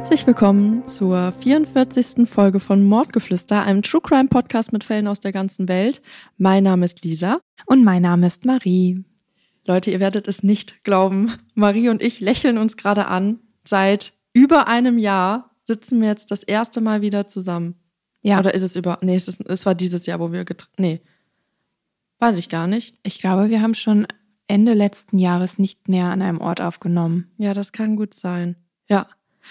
Herzlich willkommen zur 44. Folge von Mordgeflüster, einem True Crime Podcast mit Fällen aus der ganzen Welt. Mein Name ist Lisa. Und mein Name ist Marie. Leute, ihr werdet es nicht glauben. Marie und ich lächeln uns gerade an. Seit über einem Jahr sitzen wir jetzt das erste Mal wieder zusammen. Ja. Oder ist es über, nee, es, ist, es war dieses Jahr, wo wir getrennt, nee. Weiß ich gar nicht. Ich glaube, wir haben schon Ende letzten Jahres nicht mehr an einem Ort aufgenommen. Ja, das kann gut sein. Ja.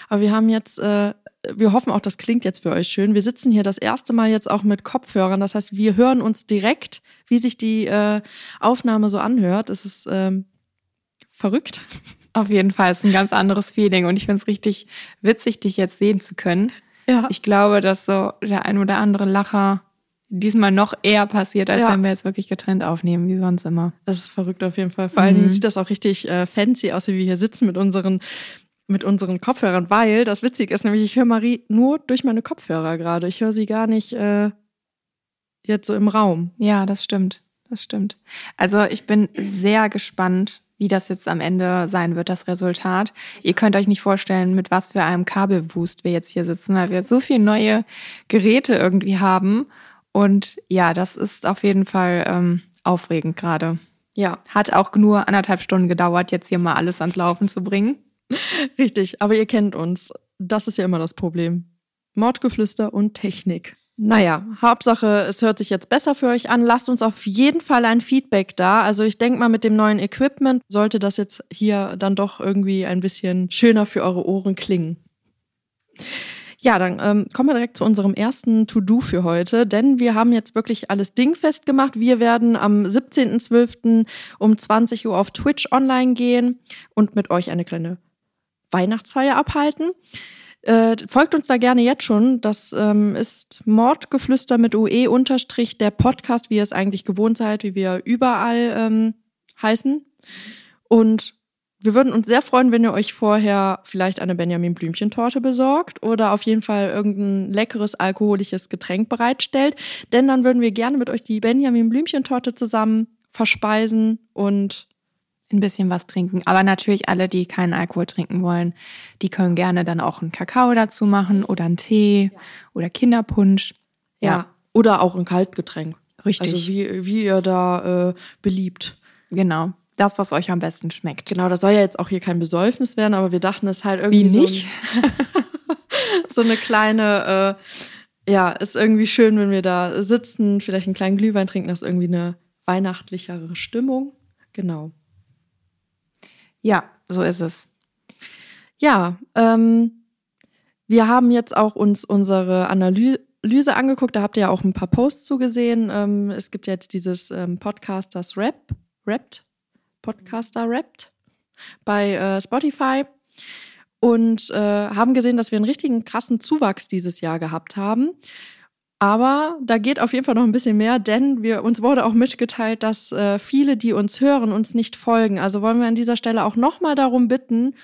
Aber wir haben jetzt, äh, wir hoffen auch, das klingt jetzt für euch schön. Wir sitzen hier das erste Mal jetzt auch mit Kopfhörern. Das heißt, wir hören uns direkt, wie sich die äh, Aufnahme so anhört. Es ist ähm, verrückt. Auf jeden Fall, ist ein ganz anderes Feeling und ich finde es richtig witzig, dich jetzt sehen zu können. Ja. Ich glaube, dass so der ein oder andere Lacher diesmal noch eher passiert, als Ja. wenn wir jetzt wirklich getrennt aufnehmen, wie sonst immer. Das ist verrückt auf jeden Fall. Vor allen Dingen sieht das auch richtig äh, fancy aus, wie wir hier sitzen mit unseren mit unseren Kopfhörern, weil das Witzige ist nämlich, ich höre Marie nur durch meine Kopfhörer gerade. Ich höre sie gar nicht äh, jetzt so im Raum. Ja, das stimmt. Das stimmt. Also ich bin sehr gespannt, wie das jetzt am Ende sein wird, das Resultat. Ihr könnt euch nicht vorstellen, mit was für einem Kabelwust wir jetzt hier sitzen, weil wir so viele neue Geräte irgendwie haben. Und ja, das ist auf jeden Fall ähm, aufregend gerade. Ja, Hat auch nur anderthalb Stunden gedauert, jetzt hier mal alles ans Laufen zu bringen. richtig. Aber ihr kennt uns. Das ist ja immer das Problem. Mordgeflüster und Technik. Naja, Hauptsache, es hört sich jetzt besser für euch an. Lasst uns auf jeden Fall ein Feedback da. Also ich denke mal, mit dem neuen Equipment sollte das jetzt hier dann doch irgendwie ein bisschen schöner für eure Ohren klingen. Ja, dann ähm, kommen wir direkt zu unserem ersten To-Do für heute, denn wir haben jetzt wirklich alles dingfest gemacht. Wir werden am 17.12. um 20 Uhr auf Twitch online gehen und mit euch eine kleine Weihnachtsfeier abhalten. Äh, folgt uns da gerne jetzt schon. Das ähm, ist Mordgeflüster mit UE unterstrich der Podcast, wie ihr es eigentlich gewohnt seid, wie wir überall ähm, heißen. Und wir würden uns sehr freuen, wenn ihr euch vorher vielleicht eine Benjamin Blümchen-Torte besorgt oder auf jeden Fall irgendein leckeres alkoholisches Getränk bereitstellt. Denn dann würden wir gerne mit euch die Benjamin Blümchen-Torte zusammen verspeisen und Ein bisschen was trinken. Aber natürlich alle, die keinen Alkohol trinken wollen, die können gerne dann auch einen Kakao dazu machen oder einen Tee oder Kinderpunsch. ja, oder auch ein Kaltgetränk. Richtig. Also wie, wie ihr da äh, beliebt. Genau. Das, was euch am besten schmeckt. Genau, das soll ja jetzt auch hier kein Besäufnis werden, aber wir dachten, es halt irgendwie Wie so, nicht? ein, so eine kleine, äh, ja, ist irgendwie schön, wenn wir da sitzen, vielleicht einen kleinen Glühwein trinken, das ist irgendwie eine weihnachtlichere Stimmung. Genau. Ja, so ist es. Ja, ähm, wir haben jetzt auch uns unsere Analyse angeguckt. Da habt ihr ja auch ein paar Posts zugesehen. Ähm, es gibt jetzt dieses ähm, Podcasters Rap, Rapt, Podcaster Rapt bei äh, Spotify und äh, haben gesehen, dass wir einen richtigen krassen Zuwachs dieses Jahr gehabt haben. Aber da geht auf jeden Fall noch ein bisschen mehr, denn wir, uns wurde auch mitgeteilt, dass äh, viele, die uns hören, uns nicht folgen. Also wollen wir an dieser Stelle auch nochmal darum bitten,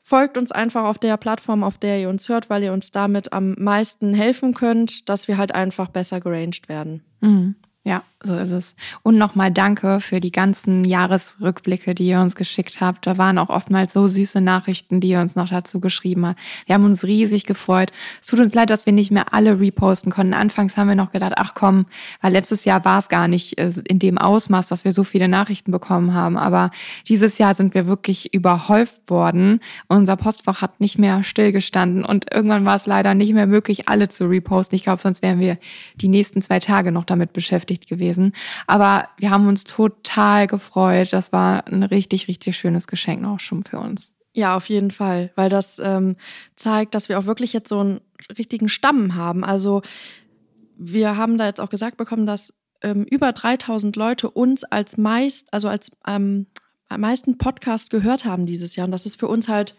folgt uns einfach auf der Plattform, auf der ihr uns hört, weil ihr uns damit am meisten helfen könnt, dass wir halt einfach besser geranged werden. Mhm. Ja, So ist es. Und nochmal danke für die ganzen Jahresrückblicke, die ihr uns geschickt habt. Da waren auch oftmals so süße Nachrichten, die ihr uns noch dazu geschrieben habt. Wir haben uns riesig gefreut. Es tut uns leid, dass wir nicht mehr alle reposten konnten. Anfangs haben wir noch gedacht, ach komm, weil letztes Jahr war es gar nicht äh, in dem Ausmaß, dass wir so viele Nachrichten bekommen haben. Aber dieses Jahr sind wir wirklich überhäuft worden. Unser Postfach hat nicht mehr stillgestanden und irgendwann war es leider nicht mehr möglich, alle zu reposten. Ich glaube, sonst wären wir die nächsten zwei Tage noch damit beschäftigt gewesen gewesen. Aber wir haben uns total gefreut. Das war ein richtig, richtig schönes Geschenk auch schon für uns. Ja, auf jeden Fall, weil das ähm, zeigt, dass wir auch wirklich jetzt so einen richtigen Stamm haben. Also wir haben da jetzt auch gesagt bekommen, dass ähm, über 3000 Leute uns als meist, also als ähm, am meisten Podcast gehört haben dieses Jahr. Und das ist für uns halt,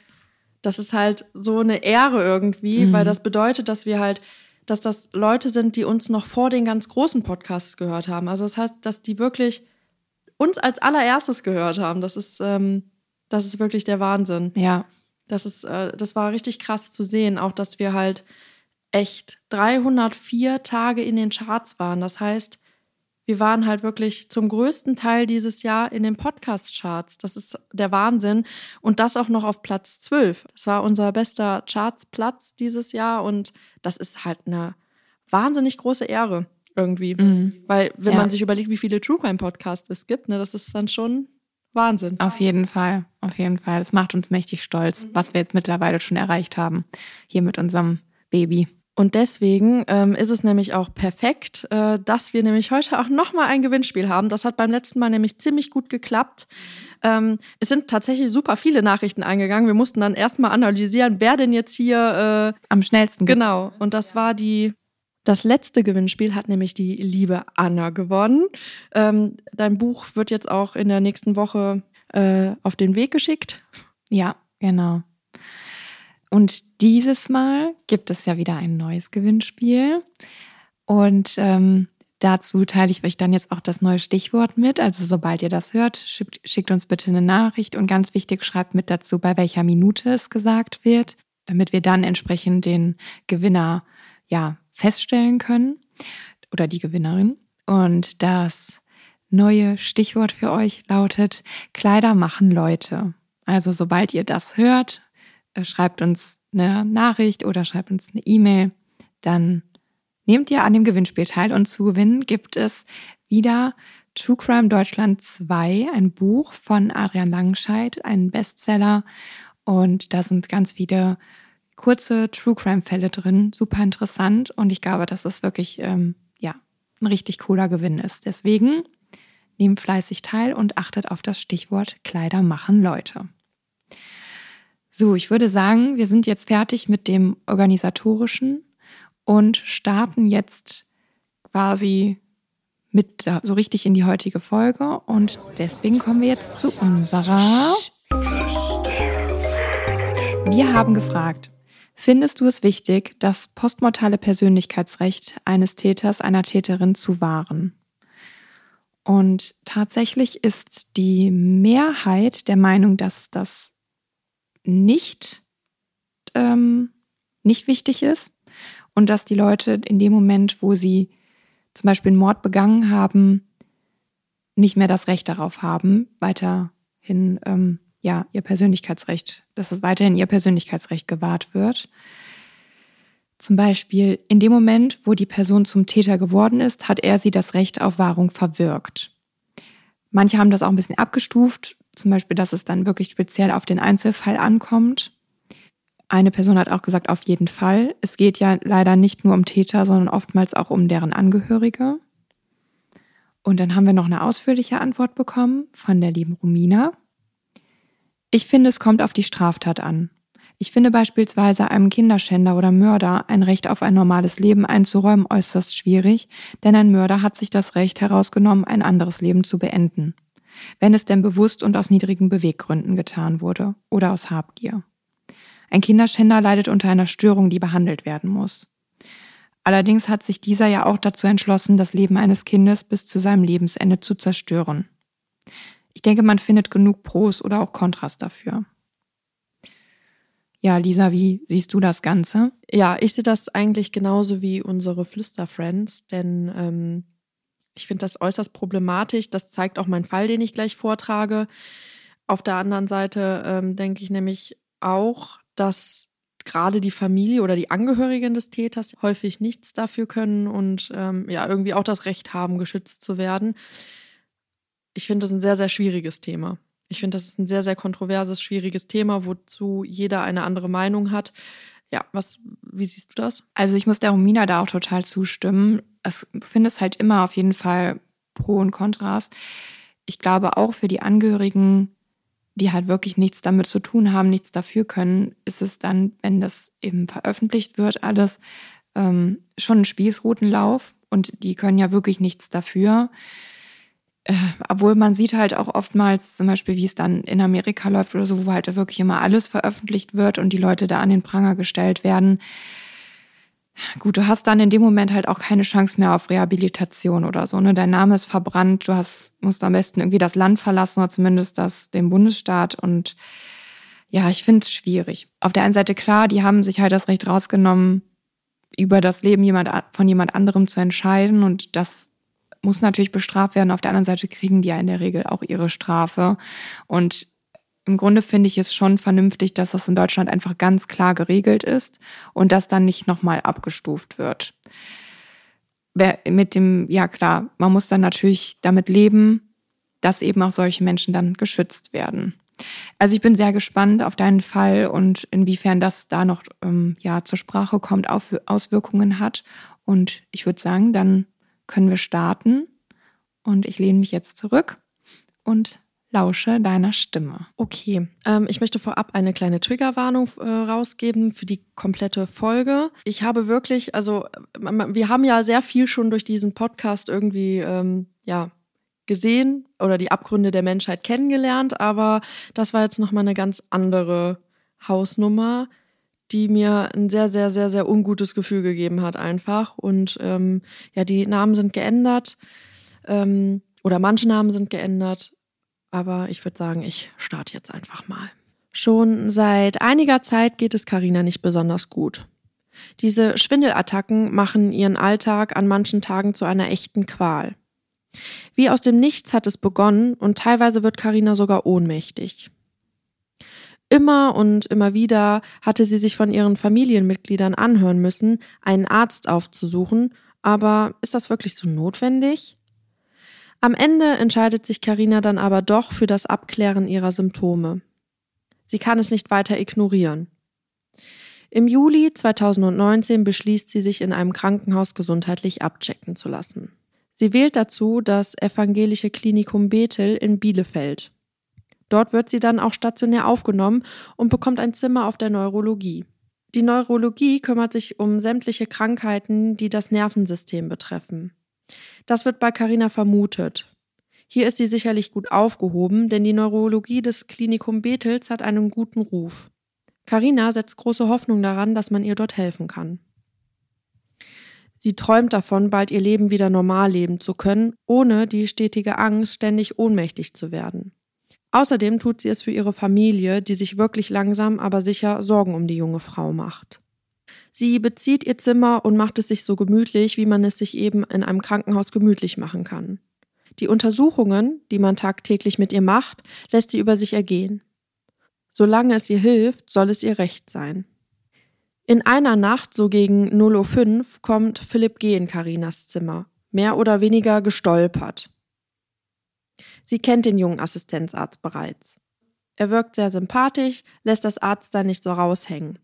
das ist halt so eine Ehre irgendwie, mhm. weil das bedeutet, dass wir halt dass das Leute sind, die uns noch vor den ganz großen Podcasts gehört haben. Also das heißt, dass die wirklich uns als allererstes gehört haben. Das ist, ähm, das ist wirklich der Wahnsinn. Ja. Das ist, äh, das war richtig krass zu sehen, auch dass wir halt echt 304 Tage in den Charts waren. Das heißt, wir waren halt wirklich zum größten Teil dieses Jahr in den Podcast-Charts. Das ist der Wahnsinn. Und das auch noch auf Platz 12. Das war unser bester Charts-Platz dieses Jahr. Und das ist halt eine wahnsinnig große Ehre irgendwie. Mhm. Weil, wenn ja. man sich überlegt, wie viele True Crime Podcasts es gibt, ne, das ist dann schon Wahnsinn. Auf jeden Fall, auf jeden Fall. Das macht uns mächtig stolz, mhm. was wir jetzt mittlerweile schon erreicht haben. Hier mit unserem Baby. Und deswegen ähm, ist es nämlich auch perfekt, äh, dass wir nämlich heute auch nochmal ein Gewinnspiel haben. Das hat beim letzten Mal nämlich ziemlich gut geklappt. Ähm, es sind tatsächlich super viele Nachrichten eingegangen. Wir mussten dann erstmal analysieren, wer denn jetzt hier äh, am schnellsten. Genau. Und das war die. Das letzte Gewinnspiel hat nämlich die liebe Anna gewonnen. Ähm, dein Buch wird jetzt auch in der nächsten Woche äh, auf den Weg geschickt. Ja, genau. Und dieses Mal gibt es ja wieder ein neues Gewinnspiel. Und ähm, dazu teile ich euch dann jetzt auch das neue Stichwort mit. Also sobald ihr das hört, schickt, schickt uns bitte eine Nachricht und ganz wichtig, schreibt mit dazu, bei welcher Minute es gesagt wird, damit wir dann entsprechend den Gewinner ja feststellen können oder die Gewinnerin. Und das neue Stichwort für euch lautet Kleider machen Leute. Also sobald ihr das hört, schreibt uns eine Nachricht oder schreibt uns eine E-Mail, dann nehmt ihr an dem Gewinnspiel teil und zu gewinnen gibt es wieder True Crime Deutschland 2, ein Buch von Adrian Langenscheidt, ein Bestseller und da sind ganz viele kurze True Crime Fälle drin, super interessant und ich glaube, dass es wirklich ähm, ja ein richtig cooler Gewinn ist. Deswegen nehmt fleißig teil und achtet auf das Stichwort Kleider machen Leute. So, ich würde sagen, wir sind jetzt fertig mit dem organisatorischen und starten jetzt quasi mit so richtig in die heutige Folge und deswegen kommen wir jetzt zu unserer. Wir haben gefragt, findest du es wichtig, das postmortale Persönlichkeitsrecht eines Täters, einer Täterin zu wahren? Und tatsächlich ist die Mehrheit der Meinung, dass das nicht, ähm, nicht wichtig ist und dass die Leute in dem Moment, wo sie zum Beispiel einen Mord begangen haben, nicht mehr das Recht darauf haben, weiterhin ähm, ja ihr Persönlichkeitsrecht, dass es weiterhin ihr Persönlichkeitsrecht gewahrt wird. Zum Beispiel in dem Moment, wo die Person zum Täter geworden ist, hat er sie das Recht auf Wahrung verwirkt. Manche haben das auch ein bisschen abgestuft zum Beispiel, dass es dann wirklich speziell auf den Einzelfall ankommt. Eine Person hat auch gesagt, auf jeden Fall. Es geht ja leider nicht nur um Täter, sondern oftmals auch um deren Angehörige. Und dann haben wir noch eine ausführliche Antwort bekommen von der lieben Romina. Ich finde, es kommt auf die Straftat an. Ich finde beispielsweise einem Kinderschänder oder Mörder ein Recht auf ein normales Leben einzuräumen äußerst schwierig, denn ein Mörder hat sich das Recht herausgenommen, ein anderes Leben zu beenden wenn es denn bewusst und aus niedrigen Beweggründen getan wurde oder aus Habgier. Ein Kinderschänder leidet unter einer Störung, die behandelt werden muss. Allerdings hat sich dieser ja auch dazu entschlossen, das Leben eines Kindes bis zu seinem Lebensende zu zerstören. Ich denke, man findet genug Pros oder auch Kontras dafür. Ja, Lisa, wie siehst du das Ganze? Ja, ich sehe das eigentlich genauso wie unsere Flüsterfriends, denn ähm, Ich finde das äußerst problematisch. Das zeigt auch mein Fall, den ich gleich vortrage. Auf der anderen Seite ähm, denke ich nämlich auch, dass gerade die Familie oder die Angehörigen des Täters häufig nichts dafür können und ähm, ja irgendwie auch das Recht haben, geschützt zu werden. Ich finde das ein sehr, sehr schwieriges Thema. Ich finde, das ist ein sehr, sehr kontroverses, schwieriges Thema, wozu jeder eine andere Meinung hat. Ja, was, wie siehst du das? Also ich muss der Romina da auch total zustimmen. Ich finde es halt immer auf jeden Fall Pro und Kontras. Ich glaube auch für die Angehörigen die halt wirklich nichts damit zu tun haben, nichts dafür können, ist es dann, wenn das eben veröffentlicht wird, alles ähm, schon ein Spießrutenlauf und die können ja wirklich nichts dafür. Äh, obwohl man sieht halt auch oftmals zum Beispiel, wie es dann in Amerika läuft oder so, wo halt wirklich immer alles veröffentlicht wird und die Leute da an den Pranger gestellt werden gut, du hast dann in dem Moment halt auch keine Chance mehr auf Rehabilitation oder so. Ne? Dein Name ist verbrannt, du hast, musst am besten irgendwie das Land verlassen oder zumindest das, den Bundesstaat. Und ja, ich finde es schwierig. Auf der einen Seite klar, die haben sich halt das Recht rausgenommen, über das Leben jemand, von jemand anderem zu entscheiden. Und das muss natürlich bestraft werden. Auf der anderen Seite kriegen die ja in der Regel auch ihre Strafe. Und im Grunde finde ich es schon vernünftig, dass das in Deutschland einfach ganz klar geregelt ist und das dann nicht nochmal abgestuft wird. Mit dem, ja klar, man muss dann natürlich damit leben, dass eben auch solche Menschen dann geschützt werden. Also ich bin sehr gespannt auf deinen Fall und inwiefern das da noch ähm, ja zur Sprache kommt, Auswirkungen hat. Und ich würde sagen, dann können wir starten. Und ich lehne mich jetzt zurück und lausche deiner Stimme. Okay, ähm, ich möchte vorab eine kleine Triggerwarnung äh, rausgeben für die komplette Folge. Ich habe wirklich, also wir haben ja sehr viel schon durch diesen Podcast irgendwie, ähm, ja, gesehen oder die Abgründe der Menschheit kennengelernt, aber das war jetzt nochmal eine ganz andere Hausnummer, die mir ein sehr, sehr, sehr, sehr ungutes Gefühl gegeben hat einfach. Und ähm, ja, die Namen sind geändert ähm, oder manche Namen sind geändert aber ich würde sagen, ich starte jetzt einfach mal. Schon seit einiger Zeit geht es Karina nicht besonders gut. Diese Schwindelattacken machen ihren Alltag an manchen Tagen zu einer echten Qual. Wie aus dem Nichts hat es begonnen und teilweise wird Karina sogar ohnmächtig. Immer und immer wieder hatte sie sich von ihren Familienmitgliedern anhören müssen, einen Arzt aufzusuchen, aber ist das wirklich so notwendig? Am Ende entscheidet sich Karina dann aber doch für das Abklären ihrer Symptome. Sie kann es nicht weiter ignorieren. Im Juli 2019 beschließt sie sich in einem Krankenhaus gesundheitlich abchecken zu lassen. Sie wählt dazu das evangelische Klinikum Bethel in Bielefeld. Dort wird sie dann auch stationär aufgenommen und bekommt ein Zimmer auf der Neurologie. Die Neurologie kümmert sich um sämtliche Krankheiten, die das Nervensystem betreffen. Das wird bei Carina vermutet. Hier ist sie sicherlich gut aufgehoben, denn die Neurologie des Klinikum Bethels hat einen guten Ruf. Carina setzt große Hoffnung daran, dass man ihr dort helfen kann. Sie träumt davon, bald ihr Leben wieder normal leben zu können, ohne die stetige Angst, ständig ohnmächtig zu werden. Außerdem tut sie es für ihre Familie, die sich wirklich langsam, aber sicher Sorgen um die junge Frau macht. Sie bezieht ihr Zimmer und macht es sich so gemütlich, wie man es sich eben in einem Krankenhaus gemütlich machen kann. Die Untersuchungen, die man tagtäglich mit ihr macht, lässt sie über sich ergehen. Solange es ihr hilft, soll es ihr recht sein. In einer Nacht, so gegen 0.05 Uhr, kommt Philipp G. in Karinas Zimmer, mehr oder weniger gestolpert. Sie kennt den jungen Assistenzarzt bereits. Er wirkt sehr sympathisch, lässt das Arzt da nicht so raushängen.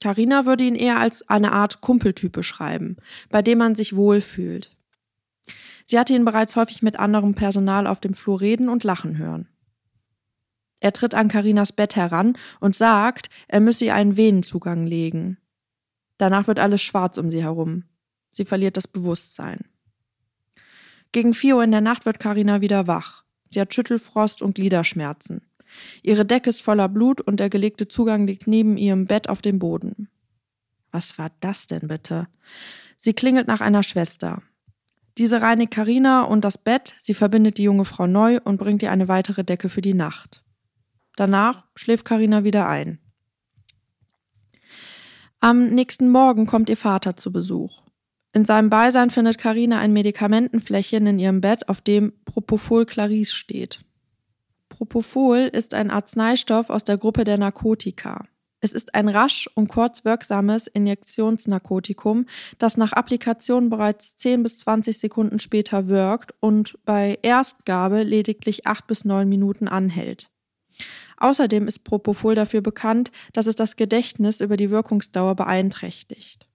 Carina würde ihn eher als eine Art Kumpeltyp beschreiben, bei dem man sich wohlfühlt. Sie hatte ihn bereits häufig mit anderem Personal auf dem Flur reden und lachen hören. Er tritt an Carinas Bett heran und sagt, er müsse ihr einen Venenzugang legen. Danach wird alles schwarz um sie herum. Sie verliert das Bewusstsein. Gegen vier Uhr in der Nacht wird Carina wieder wach. Sie hat Schüttelfrost und Gliederschmerzen. Ihre Decke ist voller Blut und der gelegte Zugang liegt neben ihrem Bett auf dem Boden. Was war das denn bitte? Sie klingelt nach einer Schwester. Diese reinigt Karina und das Bett, sie verbindet die junge Frau neu und bringt ihr eine weitere Decke für die Nacht. Danach schläft Karina wieder ein. Am nächsten Morgen kommt ihr Vater zu Besuch. In seinem Beisein findet Karina ein Medikamentenfläschchen in ihrem Bett, auf dem Propofol Claris steht. Propofol ist ein Arzneistoff aus der Gruppe der Narkotika. Es ist ein rasch und kurzwirksames Injektionsnarkotikum, das nach Applikation bereits 10 bis 20 Sekunden später wirkt und bei Erstgabe lediglich 8 bis 9 Minuten anhält. Außerdem ist Propofol dafür bekannt, dass es das Gedächtnis über die Wirkungsdauer beeinträchtigt.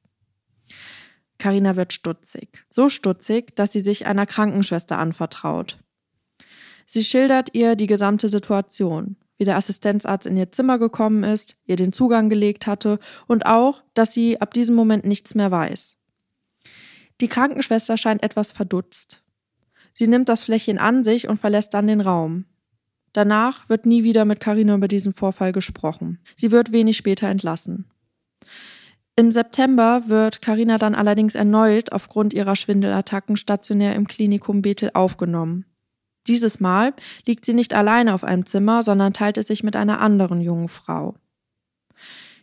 Karina wird stutzig. So stutzig, dass sie sich einer Krankenschwester anvertraut. Sie schildert ihr die gesamte Situation, wie der Assistenzarzt in ihr Zimmer gekommen ist, ihr den Zugang gelegt hatte und auch, dass sie ab diesem Moment nichts mehr weiß. Die Krankenschwester scheint etwas verdutzt. Sie nimmt das Fläschchen an sich und verlässt dann den Raum. Danach wird nie wieder mit Karina über diesen Vorfall gesprochen. Sie wird wenig später entlassen. Im September wird Karina dann allerdings erneut aufgrund ihrer Schwindelattacken stationär im Klinikum Bethel aufgenommen. Dieses Mal liegt sie nicht alleine auf einem Zimmer, sondern teilt es sich mit einer anderen jungen Frau.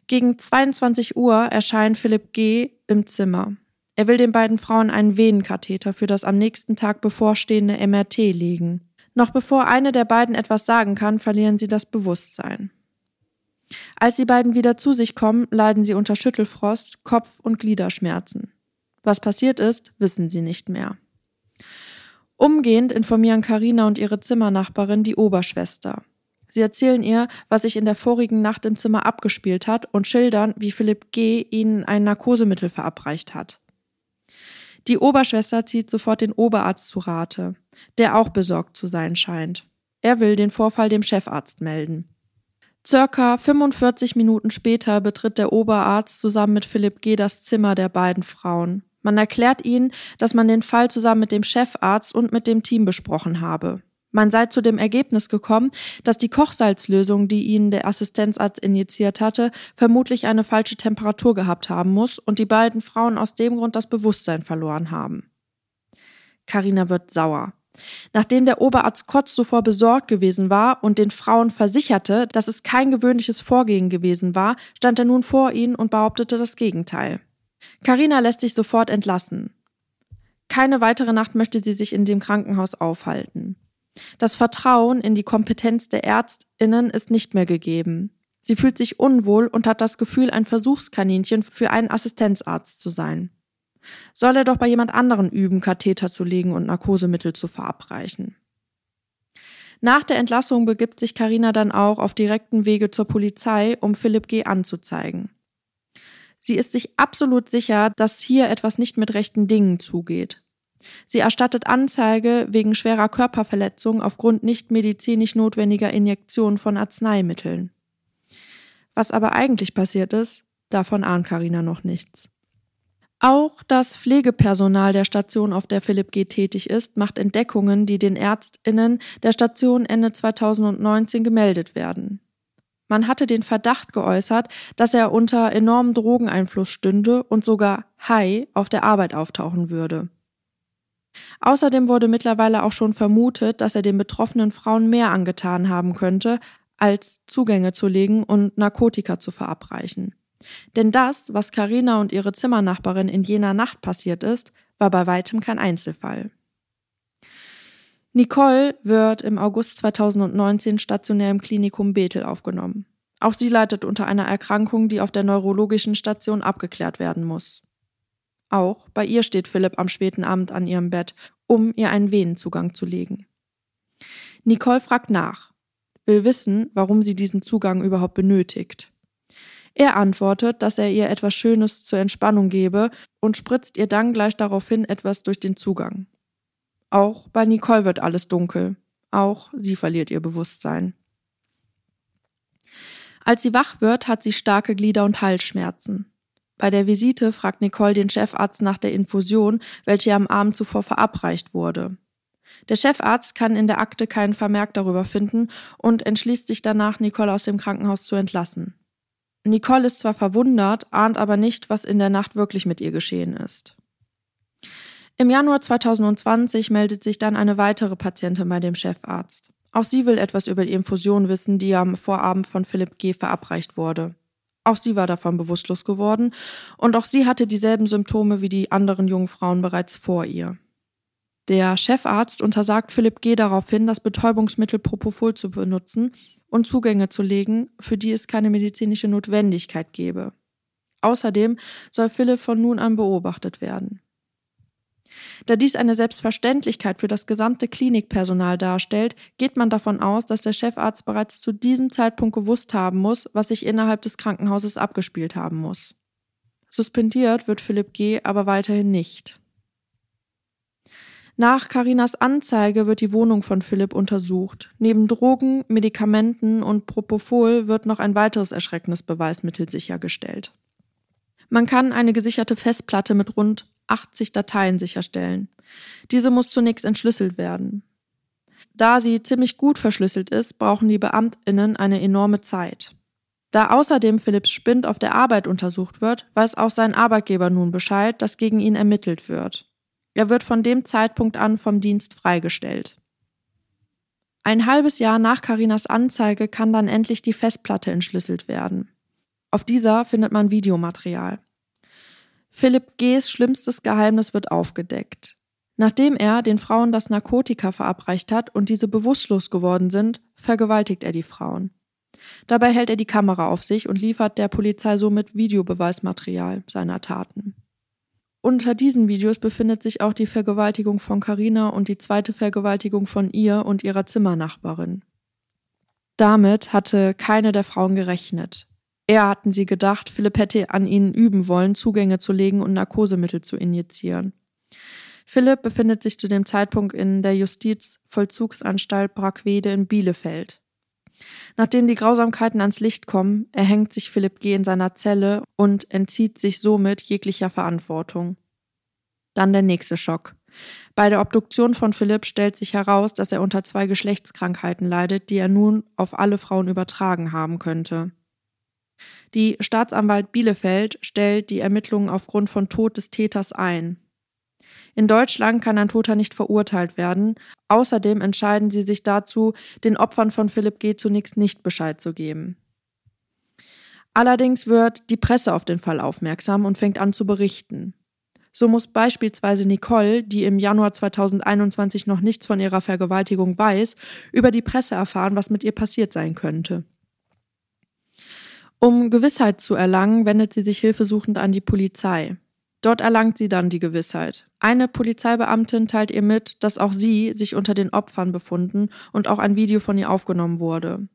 Gegen 22 Uhr erscheint Philipp G. im Zimmer. Er will den beiden Frauen einen Venenkatheter für das am nächsten Tag bevorstehende MRT legen. Noch bevor eine der beiden etwas sagen kann, verlieren sie das Bewusstsein. Als die beiden wieder zu sich kommen, leiden sie unter Schüttelfrost, Kopf- und Gliederschmerzen. Was passiert ist, wissen sie nicht mehr. Umgehend informieren Karina und ihre Zimmernachbarin die Oberschwester. Sie erzählen ihr, was sich in der vorigen Nacht im Zimmer abgespielt hat und schildern, wie Philipp G. ihnen ein Narkosemittel verabreicht hat. Die Oberschwester zieht sofort den Oberarzt zu Rate, der auch besorgt zu sein scheint. Er will den Vorfall dem Chefarzt melden. Circa 45 Minuten später betritt der Oberarzt zusammen mit Philipp G. das Zimmer der beiden Frauen. Man erklärt ihnen, dass man den Fall zusammen mit dem Chefarzt und mit dem Team besprochen habe. Man sei zu dem Ergebnis gekommen, dass die Kochsalzlösung, die ihnen der Assistenzarzt injiziert hatte, vermutlich eine falsche Temperatur gehabt haben muss und die beiden Frauen aus dem Grund das Bewusstsein verloren haben. Karina wird sauer. Nachdem der Oberarzt kurz zuvor besorgt gewesen war und den Frauen versicherte, dass es kein gewöhnliches Vorgehen gewesen war, stand er nun vor ihnen und behauptete das Gegenteil. Karina lässt sich sofort entlassen. Keine weitere Nacht möchte sie sich in dem Krankenhaus aufhalten. Das Vertrauen in die Kompetenz der Ärztinnen ist nicht mehr gegeben. Sie fühlt sich unwohl und hat das Gefühl, ein Versuchskaninchen für einen Assistenzarzt zu sein soll er doch bei jemand anderen üben, Katheter zu legen und Narkosemittel zu verabreichen. Nach der Entlassung begibt sich Karina dann auch auf direkten Wege zur Polizei, um Philipp G. anzuzeigen. Sie ist sich absolut sicher, dass hier etwas nicht mit rechten Dingen zugeht. Sie erstattet Anzeige wegen schwerer Körperverletzung aufgrund nicht medizinisch notwendiger Injektion von Arzneimitteln. Was aber eigentlich passiert ist, davon ahnt Karina noch nichts. Auch das Pflegepersonal der Station, auf der Philipp G. tätig ist, macht Entdeckungen, die den Ärztinnen der Station Ende 2019 gemeldet werden. Man hatte den Verdacht geäußert, dass er unter enormem Drogeneinfluss stünde und sogar high auf der Arbeit auftauchen würde. Außerdem wurde mittlerweile auch schon vermutet, dass er den betroffenen Frauen mehr angetan haben könnte, als Zugänge zu legen und Narkotika zu verabreichen. Denn das, was Karina und ihre Zimmernachbarin in jener Nacht passiert ist, war bei weitem kein Einzelfall. Nicole wird im August 2019 stationär im Klinikum Bethel aufgenommen. Auch sie leidet unter einer Erkrankung, die auf der neurologischen Station abgeklärt werden muss. Auch bei ihr steht Philipp am späten Abend an ihrem Bett, um ihr einen Venenzugang zu legen. Nicole fragt nach, will wissen, warum sie diesen Zugang überhaupt benötigt. Er antwortet, dass er ihr etwas Schönes zur Entspannung gebe und spritzt ihr dann gleich daraufhin etwas durch den Zugang. Auch bei Nicole wird alles dunkel. Auch sie verliert ihr Bewusstsein. Als sie wach wird, hat sie starke Glieder- und Halsschmerzen. Bei der Visite fragt Nicole den Chefarzt nach der Infusion, welche am Abend zuvor verabreicht wurde. Der Chefarzt kann in der Akte keinen Vermerk darüber finden und entschließt sich danach, Nicole aus dem Krankenhaus zu entlassen. Nicole ist zwar verwundert, ahnt aber nicht, was in der Nacht wirklich mit ihr geschehen ist. Im Januar 2020 meldet sich dann eine weitere Patientin bei dem Chefarzt. Auch sie will etwas über die Infusion wissen, die am Vorabend von Philipp G. verabreicht wurde. Auch sie war davon bewusstlos geworden und auch sie hatte dieselben Symptome wie die anderen jungen Frauen bereits vor ihr. Der Chefarzt untersagt Philipp G. daraufhin, das Betäubungsmittel Propofol zu benutzen und Zugänge zu legen, für die es keine medizinische Notwendigkeit gebe. Außerdem soll Philipp von nun an beobachtet werden. Da dies eine Selbstverständlichkeit für das gesamte Klinikpersonal darstellt, geht man davon aus, dass der Chefarzt bereits zu diesem Zeitpunkt gewusst haben muss, was sich innerhalb des Krankenhauses abgespielt haben muss. Suspendiert wird Philipp G. aber weiterhin nicht. Nach Karinas Anzeige wird die Wohnung von Philipp untersucht. Neben Drogen, Medikamenten und Propofol wird noch ein weiteres erschreckendes Beweismittel sichergestellt. Man kann eine gesicherte Festplatte mit rund 80 Dateien sicherstellen. Diese muss zunächst entschlüsselt werden. Da sie ziemlich gut verschlüsselt ist, brauchen die Beamtinnen eine enorme Zeit. Da außerdem Philipps Spind auf der Arbeit untersucht wird, weiß auch sein Arbeitgeber nun Bescheid, dass gegen ihn ermittelt wird. Er wird von dem Zeitpunkt an vom Dienst freigestellt. Ein halbes Jahr nach Karinas Anzeige kann dann endlich die Festplatte entschlüsselt werden. Auf dieser findet man Videomaterial. Philipp G.'s schlimmstes Geheimnis wird aufgedeckt. Nachdem er den Frauen das Narkotika verabreicht hat und diese bewusstlos geworden sind, vergewaltigt er die Frauen. Dabei hält er die Kamera auf sich und liefert der Polizei somit Videobeweismaterial seiner Taten. Unter diesen Videos befindet sich auch die Vergewaltigung von Carina und die zweite Vergewaltigung von ihr und ihrer Zimmernachbarin. Damit hatte keine der Frauen gerechnet. Eher hatten sie gedacht, Philipp hätte an ihnen üben wollen, Zugänge zu legen und Narkosemittel zu injizieren. Philipp befindet sich zu dem Zeitpunkt in der Justizvollzugsanstalt Brackwede in Bielefeld. Nachdem die Grausamkeiten ans Licht kommen, erhängt sich Philipp G. in seiner Zelle und entzieht sich somit jeglicher Verantwortung. Dann der nächste Schock. Bei der Obduktion von Philipp stellt sich heraus, dass er unter zwei Geschlechtskrankheiten leidet, die er nun auf alle Frauen übertragen haben könnte. Die Staatsanwalt Bielefeld stellt die Ermittlungen aufgrund von Tod des Täters ein. In Deutschland kann ein Toter nicht verurteilt werden. Außerdem entscheiden sie sich dazu, den Opfern von Philipp G. zunächst nicht Bescheid zu geben. Allerdings wird die Presse auf den Fall aufmerksam und fängt an zu berichten. So muss beispielsweise Nicole, die im Januar 2021 noch nichts von ihrer Vergewaltigung weiß, über die Presse erfahren, was mit ihr passiert sein könnte. Um Gewissheit zu erlangen, wendet sie sich hilfesuchend an die Polizei. Dort erlangt sie dann die Gewissheit. Eine Polizeibeamtin teilt ihr mit, dass auch sie sich unter den Opfern befunden und auch ein Video von ihr aufgenommen wurde.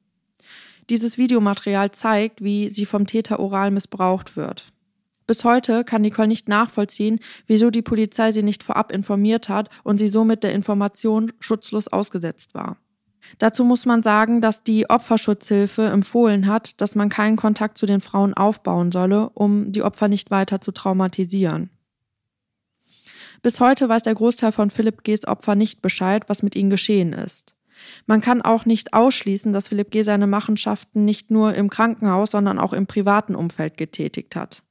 Dieses Videomaterial zeigt, wie sie vom Täter oral missbraucht wird. Bis heute kann Nicole nicht nachvollziehen, wieso die Polizei sie nicht vorab informiert hat und sie somit der Information schutzlos ausgesetzt war. Dazu muss man sagen, dass die Opferschutzhilfe empfohlen hat, dass man keinen Kontakt zu den Frauen aufbauen solle, um die Opfer nicht weiter zu traumatisieren. Bis heute weiß der Großteil von Philipp G.'s Opfer nicht Bescheid, was mit ihnen geschehen ist. Man kann auch nicht ausschließen, dass Philipp G. seine Machenschaften nicht nur im Krankenhaus, sondern auch im privaten Umfeld getätigt hat.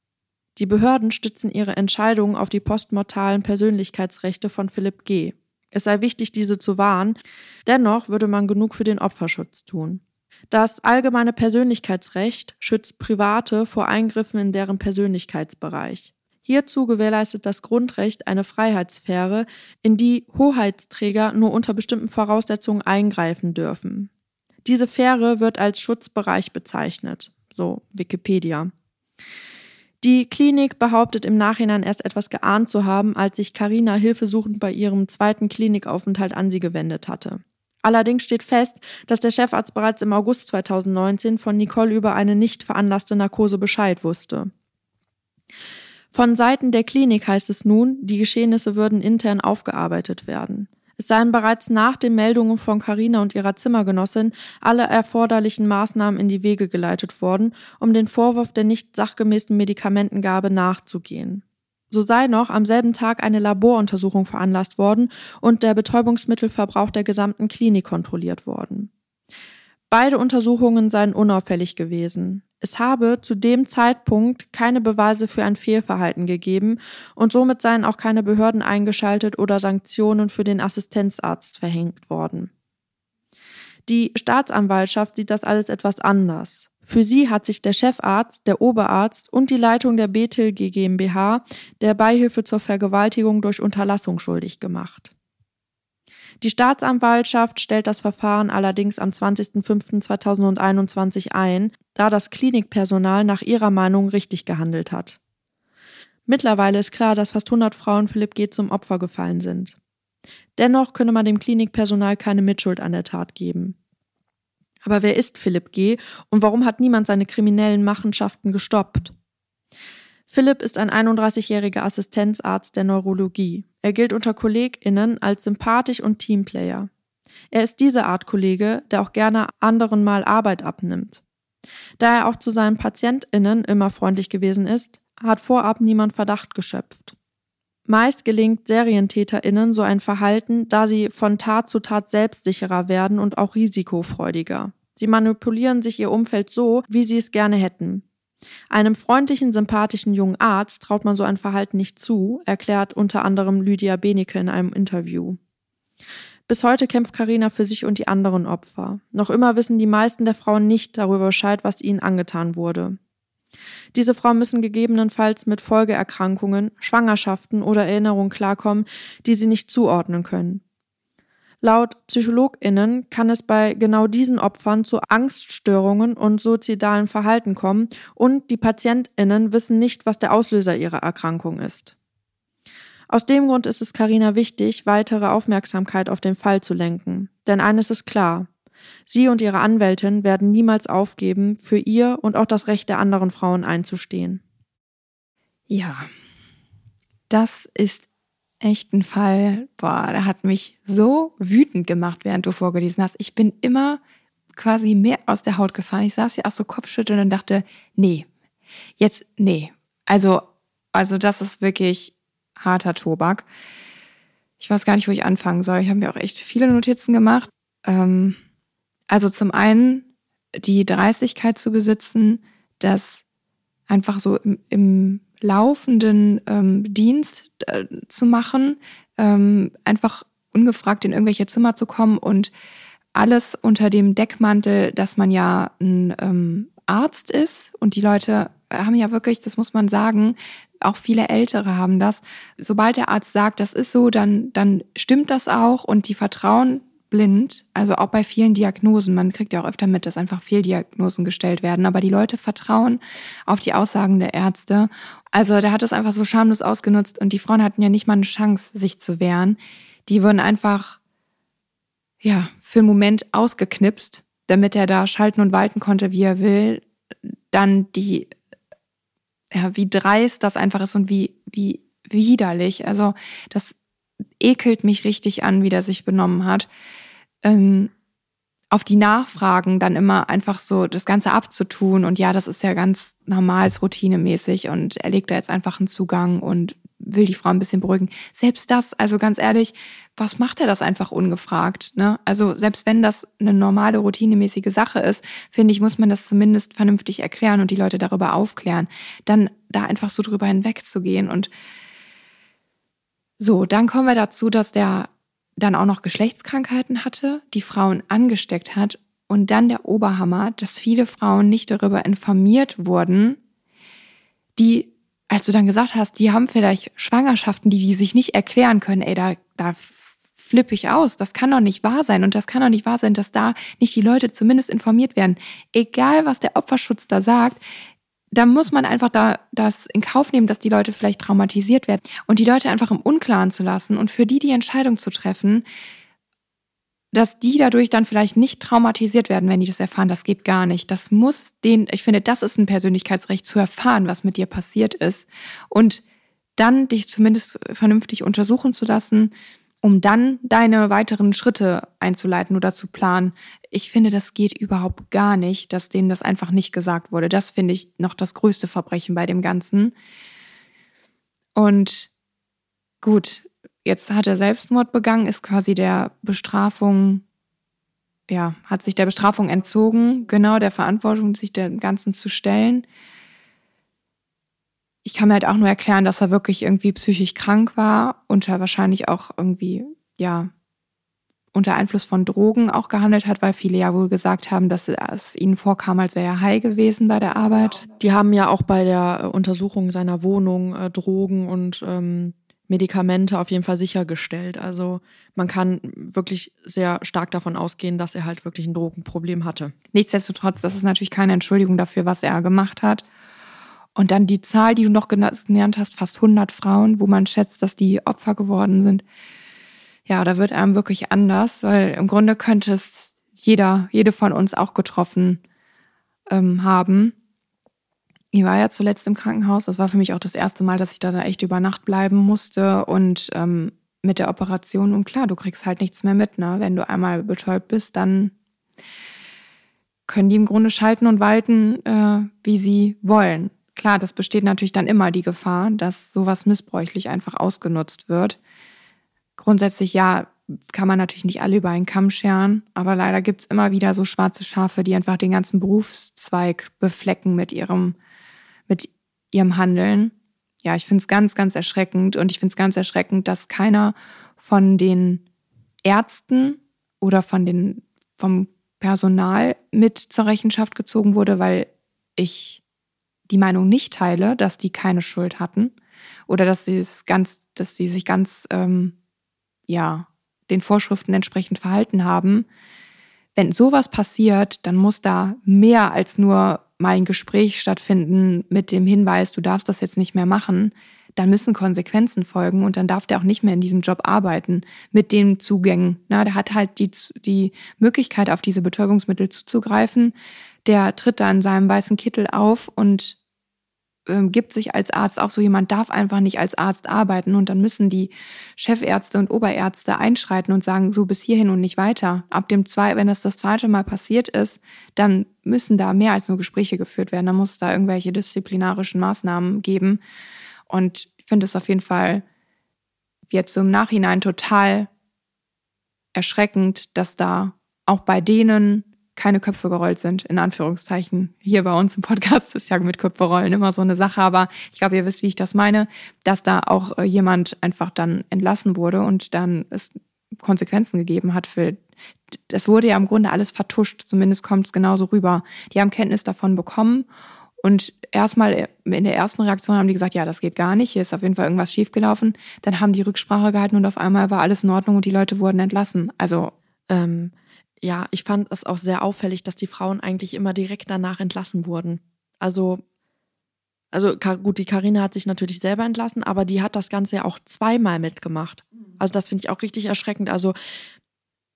Die Behörden stützen ihre Entscheidungen auf die postmortalen Persönlichkeitsrechte von Philipp G. Es sei wichtig, diese zu wahren. Dennoch würde man genug für den Opferschutz tun. Das allgemeine Persönlichkeitsrecht schützt Private vor Eingriffen in deren Persönlichkeitsbereich. Hierzu gewährleistet das Grundrecht eine Freiheitssphäre, in die Hoheitsträger nur unter bestimmten Voraussetzungen eingreifen dürfen. Diese Sphäre wird als Schutzbereich bezeichnet, so Wikipedia. Die Klinik behauptet im Nachhinein erst etwas geahnt zu haben, als sich Karina hilfesuchend bei ihrem zweiten Klinikaufenthalt an sie gewendet hatte. Allerdings steht fest, dass der Chefarzt bereits im August 2019 von Nicole über eine nicht veranlasste Narkose Bescheid wusste. Von Seiten der Klinik heißt es nun, die Geschehnisse würden intern aufgearbeitet werden. Es seien bereits nach den Meldungen von Carina und ihrer Zimmergenossin alle erforderlichen Maßnahmen in die Wege geleitet worden, um den Vorwurf der nicht sachgemäßen Medikamentengabe nachzugehen. So sei noch am selben Tag eine Laboruntersuchung veranlasst worden und der Betäubungsmittelverbrauch der gesamten Klinik kontrolliert worden. Beide Untersuchungen seien unauffällig gewesen. Es habe zu dem Zeitpunkt keine Beweise für ein Fehlverhalten gegeben und somit seien auch keine Behörden eingeschaltet oder Sanktionen für den Assistenzarzt verhängt worden. Die Staatsanwaltschaft sieht das alles etwas anders. Für sie hat sich der Chefarzt, der Oberarzt und die Leitung der Bethel GmbH der Beihilfe zur Vergewaltigung durch Unterlassung schuldig gemacht. Die Staatsanwaltschaft stellt das Verfahren allerdings am 20.05.2021 ein, da das Klinikpersonal nach ihrer Meinung richtig gehandelt hat. Mittlerweile ist klar, dass fast 100 Frauen Philipp G. zum Opfer gefallen sind. Dennoch könne man dem Klinikpersonal keine Mitschuld an der Tat geben. Aber wer ist Philipp G. und warum hat niemand seine kriminellen Machenschaften gestoppt? Philipp ist ein 31-jähriger Assistenzarzt der Neurologie. Er gilt unter KollegInnen als sympathisch und Teamplayer. Er ist diese Art Kollege, der auch gerne anderen mal Arbeit abnimmt. Da er auch zu seinen PatientInnen immer freundlich gewesen ist, hat vorab niemand Verdacht geschöpft. Meist gelingt SerientäterInnen so ein Verhalten, da sie von Tat zu Tat selbstsicherer werden und auch risikofreudiger. Sie manipulieren sich ihr Umfeld so, wie sie es gerne hätten. Einem freundlichen, sympathischen jungen Arzt traut man so ein Verhalten nicht zu, erklärt unter anderem Lydia Benecke in einem Interview. Bis heute kämpft Karina für sich und die anderen Opfer. Noch immer wissen die meisten der Frauen nicht darüber Bescheid, was ihnen angetan wurde. Diese Frauen müssen gegebenenfalls mit Folgeerkrankungen, Schwangerschaften oder Erinnerungen klarkommen, die sie nicht zuordnen können. Laut PsychologInnen kann es bei genau diesen Opfern zu Angststörungen und suizidalen Verhalten kommen und die PatientInnen wissen nicht, was der Auslöser ihrer Erkrankung ist. Aus dem Grund ist es Karina wichtig, weitere Aufmerksamkeit auf den Fall zu lenken. Denn eines ist klar. Sie und ihre Anwältin werden niemals aufgeben, für ihr und auch das Recht der anderen Frauen einzustehen. Ja, das ist echt ein Fall, boah, der hat mich so wütend gemacht, während du vorgelesen hast. Ich bin immer quasi mehr aus der Haut gefallen. Ich saß ja auch so kopfschüttelnd und dachte, nee, jetzt, nee. Also, also das ist wirklich harter Tobak. Ich weiß gar nicht, wo ich anfangen soll. Ich habe mir auch echt viele Notizen gemacht. Ähm, also zum einen die Dreistigkeit zu besitzen, das einfach so im, im laufenden ähm, Dienst äh, zu machen, ähm, einfach ungefragt in irgendwelche Zimmer zu kommen und alles unter dem Deckmantel, dass man ja ein ähm, Arzt ist und die Leute haben ja wirklich, das muss man sagen, auch viele Ältere haben das. Sobald der Arzt sagt, das ist so, dann, dann stimmt das auch und die vertrauen blind, also auch bei vielen Diagnosen. Man kriegt ja auch öfter mit, dass einfach Fehldiagnosen gestellt werden, aber die Leute vertrauen auf die Aussagen der Ärzte. Also der hat es einfach so schamlos ausgenutzt und die Frauen hatten ja nicht mal eine Chance, sich zu wehren. Die wurden einfach, ja, für einen Moment ausgeknipst, damit er da schalten und walten konnte, wie er will. Dann die, ja, wie dreist das einfach ist und wie, wie widerlich. Also das ekelt mich richtig an, wie der sich benommen hat ähm, auf die Nachfragen dann immer einfach so das Ganze abzutun und ja, das ist ja ganz normal, routinemäßig und er legt da jetzt einfach einen Zugang und will die Frau ein bisschen beruhigen. Selbst das, also ganz ehrlich, was macht er das einfach ungefragt? Ne? Also selbst wenn das eine normale, routinemäßige Sache ist, finde ich, muss man das zumindest vernünftig erklären und die Leute darüber aufklären. Dann da einfach so drüber hinwegzugehen und so, dann kommen wir dazu, dass der dann auch noch Geschlechtskrankheiten hatte, die Frauen angesteckt hat und dann der Oberhammer, dass viele Frauen nicht darüber informiert wurden, die, als du dann gesagt hast, die haben vielleicht Schwangerschaften, die die sich nicht erklären können, ey, da, da flippe ich aus. Das kann doch nicht wahr sein. Und das kann doch nicht wahr sein, dass da nicht die Leute zumindest informiert werden. Egal, was der Opferschutz da sagt, da muss man einfach da das in Kauf nehmen, dass die Leute vielleicht traumatisiert werden und die Leute einfach im Unklaren zu lassen und für die die Entscheidung zu treffen, dass die dadurch dann vielleicht nicht traumatisiert werden, wenn die das erfahren. Das geht gar nicht. Das muss den, ich finde, das ist ein Persönlichkeitsrecht zu erfahren, was mit dir passiert ist und dann dich zumindest vernünftig untersuchen zu lassen, um dann deine weiteren Schritte einzuleiten oder zu planen. Ich finde, das geht überhaupt gar nicht, dass denen das einfach nicht gesagt wurde. Das finde ich noch das größte Verbrechen bei dem Ganzen. Und gut, jetzt hat er Selbstmord begangen, ist quasi der Bestrafung, ja, hat sich der Bestrafung entzogen, genau der Verantwortung, sich dem Ganzen zu stellen ich kann mir halt auch nur erklären, dass er wirklich irgendwie psychisch krank war und er wahrscheinlich auch irgendwie, ja, unter Einfluss von Drogen auch gehandelt hat, weil viele ja wohl gesagt haben, dass es ihnen vorkam, als wäre er high gewesen bei der Arbeit. Die haben ja auch bei der Untersuchung seiner Wohnung äh, Drogen und ähm, Medikamente auf jeden Fall sichergestellt. Also man kann wirklich sehr stark davon ausgehen, dass er halt wirklich ein Drogenproblem hatte. Nichtsdestotrotz, das ist natürlich keine Entschuldigung dafür, was er gemacht hat. Und dann die Zahl, die du noch genannt hast, fast 100 Frauen, wo man schätzt, dass die Opfer geworden sind. Ja, da wird einem wirklich anders, weil im Grunde könnte es jeder, jede von uns auch getroffen ähm, haben. Ich war ja zuletzt im Krankenhaus. Das war für mich auch das erste Mal, dass ich da, da echt über Nacht bleiben musste und ähm, mit der Operation. Und klar, du kriegst halt nichts mehr mit. Ne? Wenn du einmal betäubt bist, dann können die im Grunde schalten und walten, äh, wie sie wollen. Klar, das besteht natürlich dann immer die Gefahr, dass sowas missbräuchlich einfach ausgenutzt wird. Grundsätzlich ja, kann man natürlich nicht alle über einen Kamm scheren, aber leider gibt es immer wieder so schwarze Schafe, die einfach den ganzen Berufszweig beflecken mit ihrem mit ihrem Handeln. Ja, ich finde es ganz, ganz erschreckend und ich finde es ganz erschreckend, dass keiner von den Ärzten oder von den, vom Personal mit zur Rechenschaft gezogen wurde, weil ich die Meinung nicht teile, dass die keine Schuld hatten oder dass sie es ganz, dass sie sich ganz, ähm, ja, den Vorschriften entsprechend verhalten haben. Wenn sowas passiert, dann muss da mehr als nur mal ein Gespräch stattfinden mit dem Hinweis, du darfst das jetzt nicht mehr machen, dann müssen Konsequenzen folgen und dann darf der auch nicht mehr in diesem Job arbeiten mit den Zugängen. Na, der hat halt die, die Möglichkeit, auf diese Betäubungsmittel zuzugreifen. Der tritt da in seinem weißen Kittel auf und ähm, gibt sich als Arzt auch so, jemand darf einfach nicht als Arzt arbeiten und dann müssen die Chefärzte und Oberärzte einschreiten und sagen, so bis hierhin und nicht weiter. Ab dem zwei, wenn das das zweite Mal passiert ist, dann müssen da mehr als nur Gespräche geführt werden. Da muss da irgendwelche disziplinarischen Maßnahmen geben. Und ich finde es auf jeden Fall jetzt so im Nachhinein total erschreckend, dass da auch bei denen keine Köpfe gerollt sind, in Anführungszeichen. Hier bei uns im Podcast ist ja mit Köpfe rollen immer so eine Sache, aber ich glaube, ihr wisst, wie ich das meine, dass da auch äh, jemand einfach dann entlassen wurde und dann es Konsequenzen gegeben hat für das wurde ja im Grunde alles vertuscht, zumindest kommt es genauso rüber. Die haben Kenntnis davon bekommen und erstmal äh, in der ersten Reaktion haben die gesagt, ja, das geht gar nicht, hier ist auf jeden Fall irgendwas schiefgelaufen. Dann haben die Rücksprache gehalten und auf einmal war alles in Ordnung und die Leute wurden entlassen. Also ähm, ja, ich fand es auch sehr auffällig, dass die Frauen eigentlich immer direkt danach entlassen wurden. Also, also gut, die Karina hat sich natürlich selber entlassen, aber die hat das Ganze ja auch zweimal mitgemacht. Also das finde ich auch richtig erschreckend. Also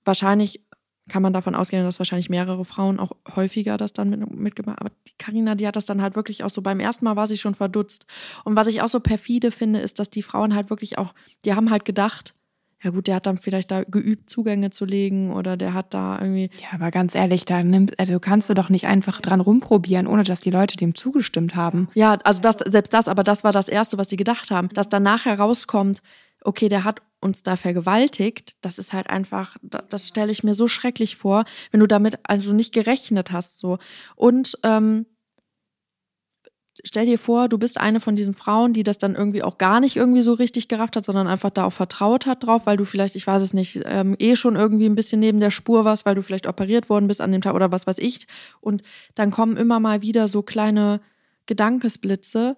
wahrscheinlich kann man davon ausgehen, dass wahrscheinlich mehrere Frauen auch häufiger das dann mit, mitgemacht haben. Aber die Karina, die hat das dann halt wirklich auch so, beim ersten Mal war sie schon verdutzt. Und was ich auch so perfide finde, ist, dass die Frauen halt wirklich auch, die haben halt gedacht, ja gut, der hat dann vielleicht da geübt, Zugänge zu legen oder der hat da irgendwie. Ja, aber ganz ehrlich, da nimmst, also kannst du doch nicht einfach dran rumprobieren, ohne dass die Leute dem zugestimmt haben. Ja, also das, selbst das, aber das war das Erste, was sie gedacht haben. Dass dann nachher rauskommt, okay, der hat uns da vergewaltigt, das ist halt einfach, das stelle ich mir so schrecklich vor, wenn du damit also nicht gerechnet hast, so. Und ähm, stell dir vor, du bist eine von diesen Frauen, die das dann irgendwie auch gar nicht irgendwie so richtig gerafft hat, sondern einfach da auch vertraut hat drauf, weil du vielleicht, ich weiß es nicht, ähm, eh schon irgendwie ein bisschen neben der Spur warst, weil du vielleicht operiert worden bist an dem Tag oder was weiß ich. Und dann kommen immer mal wieder so kleine Gedankesblitze,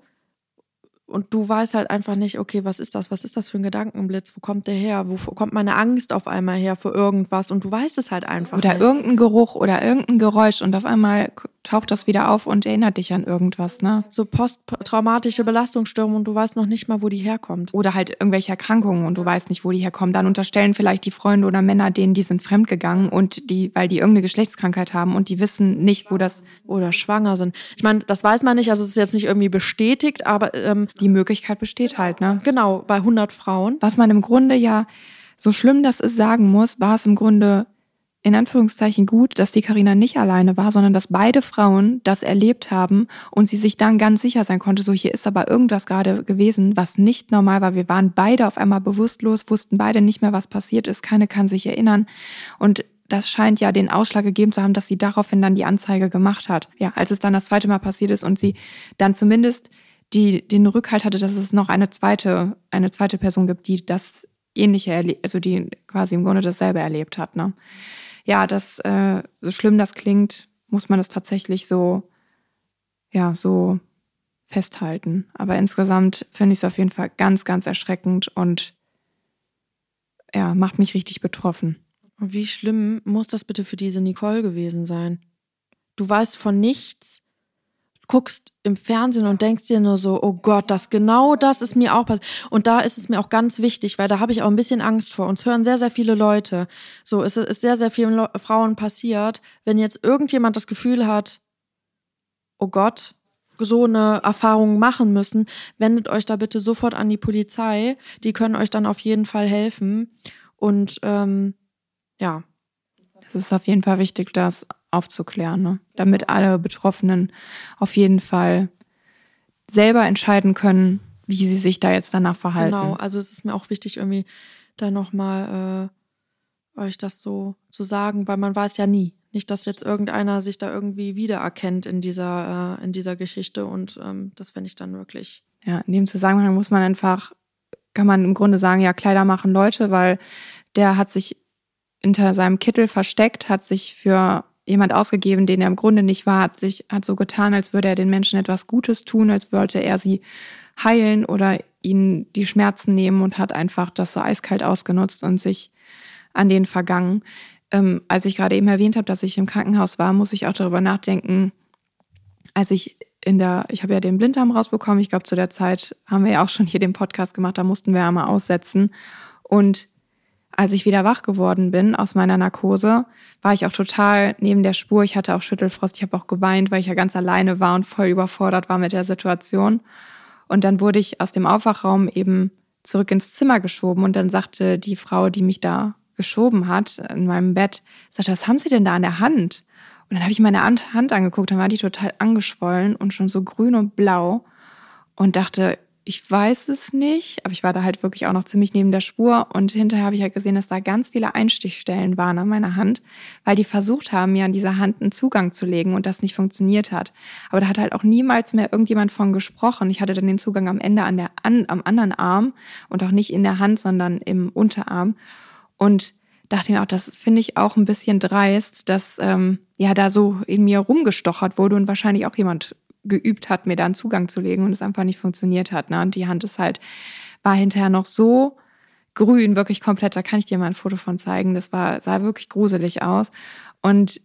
und du weißt halt einfach nicht, okay, was ist das? Was ist das für ein Gedankenblitz? Wo kommt der her? Wo kommt meine Angst auf einmal her für irgendwas? Und du weißt es halt einfach. Oder nicht. irgendein Geruch oder irgendein Geräusch und auf einmal taucht das wieder auf und erinnert dich an irgendwas, ne? So posttraumatische Belastungsstörungen und du weißt noch nicht mal, wo die herkommt. Oder halt irgendwelche Erkrankungen und du weißt nicht, wo die herkommen. Dann unterstellen vielleicht die Freunde oder Männer denen, die sind fremdgegangen und die, weil die irgendeine Geschlechtskrankheit haben und die wissen nicht, wo das. Oder schwanger sind. Ich meine, das weiß man nicht, also es ist jetzt nicht irgendwie bestätigt, aber ähm, die Möglichkeit besteht halt, ne? Genau, bei 100 Frauen. Was man im Grunde ja, so schlimm das ist, sagen muss, war es im Grunde in Anführungszeichen gut, dass die Karina nicht alleine war, sondern dass beide Frauen das erlebt haben und sie sich dann ganz sicher sein konnte, so hier ist aber irgendwas gerade gewesen, was nicht normal war. Wir waren beide auf einmal bewusstlos, wussten beide nicht mehr, was passiert ist, keine kann sich erinnern und das scheint ja den Ausschlag gegeben zu haben, dass sie daraufhin dann die Anzeige gemacht hat. Ja, als es dann das zweite Mal passiert ist und sie dann zumindest die den Rückhalt hatte, dass es noch eine zweite, eine zweite Person gibt, die das ähnliche, also die quasi im Grunde dasselbe erlebt hat. Ne? Ja, das, äh, so schlimm das klingt, muss man das tatsächlich so, ja, so festhalten. Aber insgesamt finde ich es auf jeden Fall ganz, ganz erschreckend und ja, macht mich richtig betroffen. Wie schlimm muss das bitte für diese Nicole gewesen sein? Du weißt von nichts, guckst im Fernsehen und denkst dir nur so, oh Gott, das genau das ist mir auch passiert. Und da ist es mir auch ganz wichtig, weil da habe ich auch ein bisschen Angst vor. Uns hören sehr, sehr viele Leute. So, es ist sehr, sehr vielen Le Frauen passiert. Wenn jetzt irgendjemand das Gefühl hat, oh Gott, so eine Erfahrung machen müssen, wendet euch da bitte sofort an die Polizei. Die können euch dann auf jeden Fall helfen. Und ähm, ja. Es ist auf jeden Fall wichtig, das aufzuklären, ne? damit alle Betroffenen auf jeden Fall selber entscheiden können, wie sie sich da jetzt danach verhalten. Genau, also es ist mir auch wichtig, irgendwie da nochmal äh, euch das so zu sagen, weil man weiß ja nie. Nicht, dass jetzt irgendeiner sich da irgendwie wiedererkennt in dieser, äh, in dieser Geschichte und ähm, das finde ich dann wirklich. Ja, in dem Zusammenhang muss man einfach, kann man im Grunde sagen, ja, Kleider machen Leute, weil der hat sich hinter seinem Kittel versteckt, hat sich für jemand ausgegeben, den er im Grunde nicht war, hat sich, hat so getan, als würde er den Menschen etwas Gutes tun, als wollte er sie heilen oder ihnen die Schmerzen nehmen und hat einfach das so eiskalt ausgenutzt und sich an denen vergangen. Ähm, als ich gerade eben erwähnt habe, dass ich im Krankenhaus war, muss ich auch darüber nachdenken, als ich in der, ich habe ja den Blinddarm rausbekommen, ich glaube zu der Zeit haben wir ja auch schon hier den Podcast gemacht, da mussten wir ja mal aussetzen. Und als ich wieder wach geworden bin aus meiner Narkose, war ich auch total neben der Spur. Ich hatte auch Schüttelfrost, ich habe auch geweint, weil ich ja ganz alleine war und voll überfordert war mit der Situation. Und dann wurde ich aus dem Aufwachraum eben zurück ins Zimmer geschoben und dann sagte die Frau, die mich da geschoben hat in meinem Bett, sagte, was haben Sie denn da an der Hand? Und dann habe ich meine Hand angeguckt, dann war die total angeschwollen und schon so grün und blau und dachte, ich weiß es nicht, aber ich war da halt wirklich auch noch ziemlich neben der Spur und hinterher habe ich halt gesehen, dass da ganz viele Einstichstellen waren an meiner Hand, weil die versucht haben, mir an dieser Hand einen Zugang zu legen und das nicht funktioniert hat. Aber da hat halt auch niemals mehr irgendjemand von gesprochen. Ich hatte dann den Zugang am Ende an der, an, am anderen Arm und auch nicht in der Hand, sondern im Unterarm und dachte mir auch, das finde ich auch ein bisschen dreist, dass ähm, ja da so in mir rumgestochert wurde und wahrscheinlich auch jemand geübt hat, mir da einen Zugang zu legen und es einfach nicht funktioniert hat. Ne? Und die Hand ist halt, war hinterher noch so grün, wirklich komplett, da kann ich dir mal ein Foto von zeigen. Das war, sah wirklich gruselig aus. Und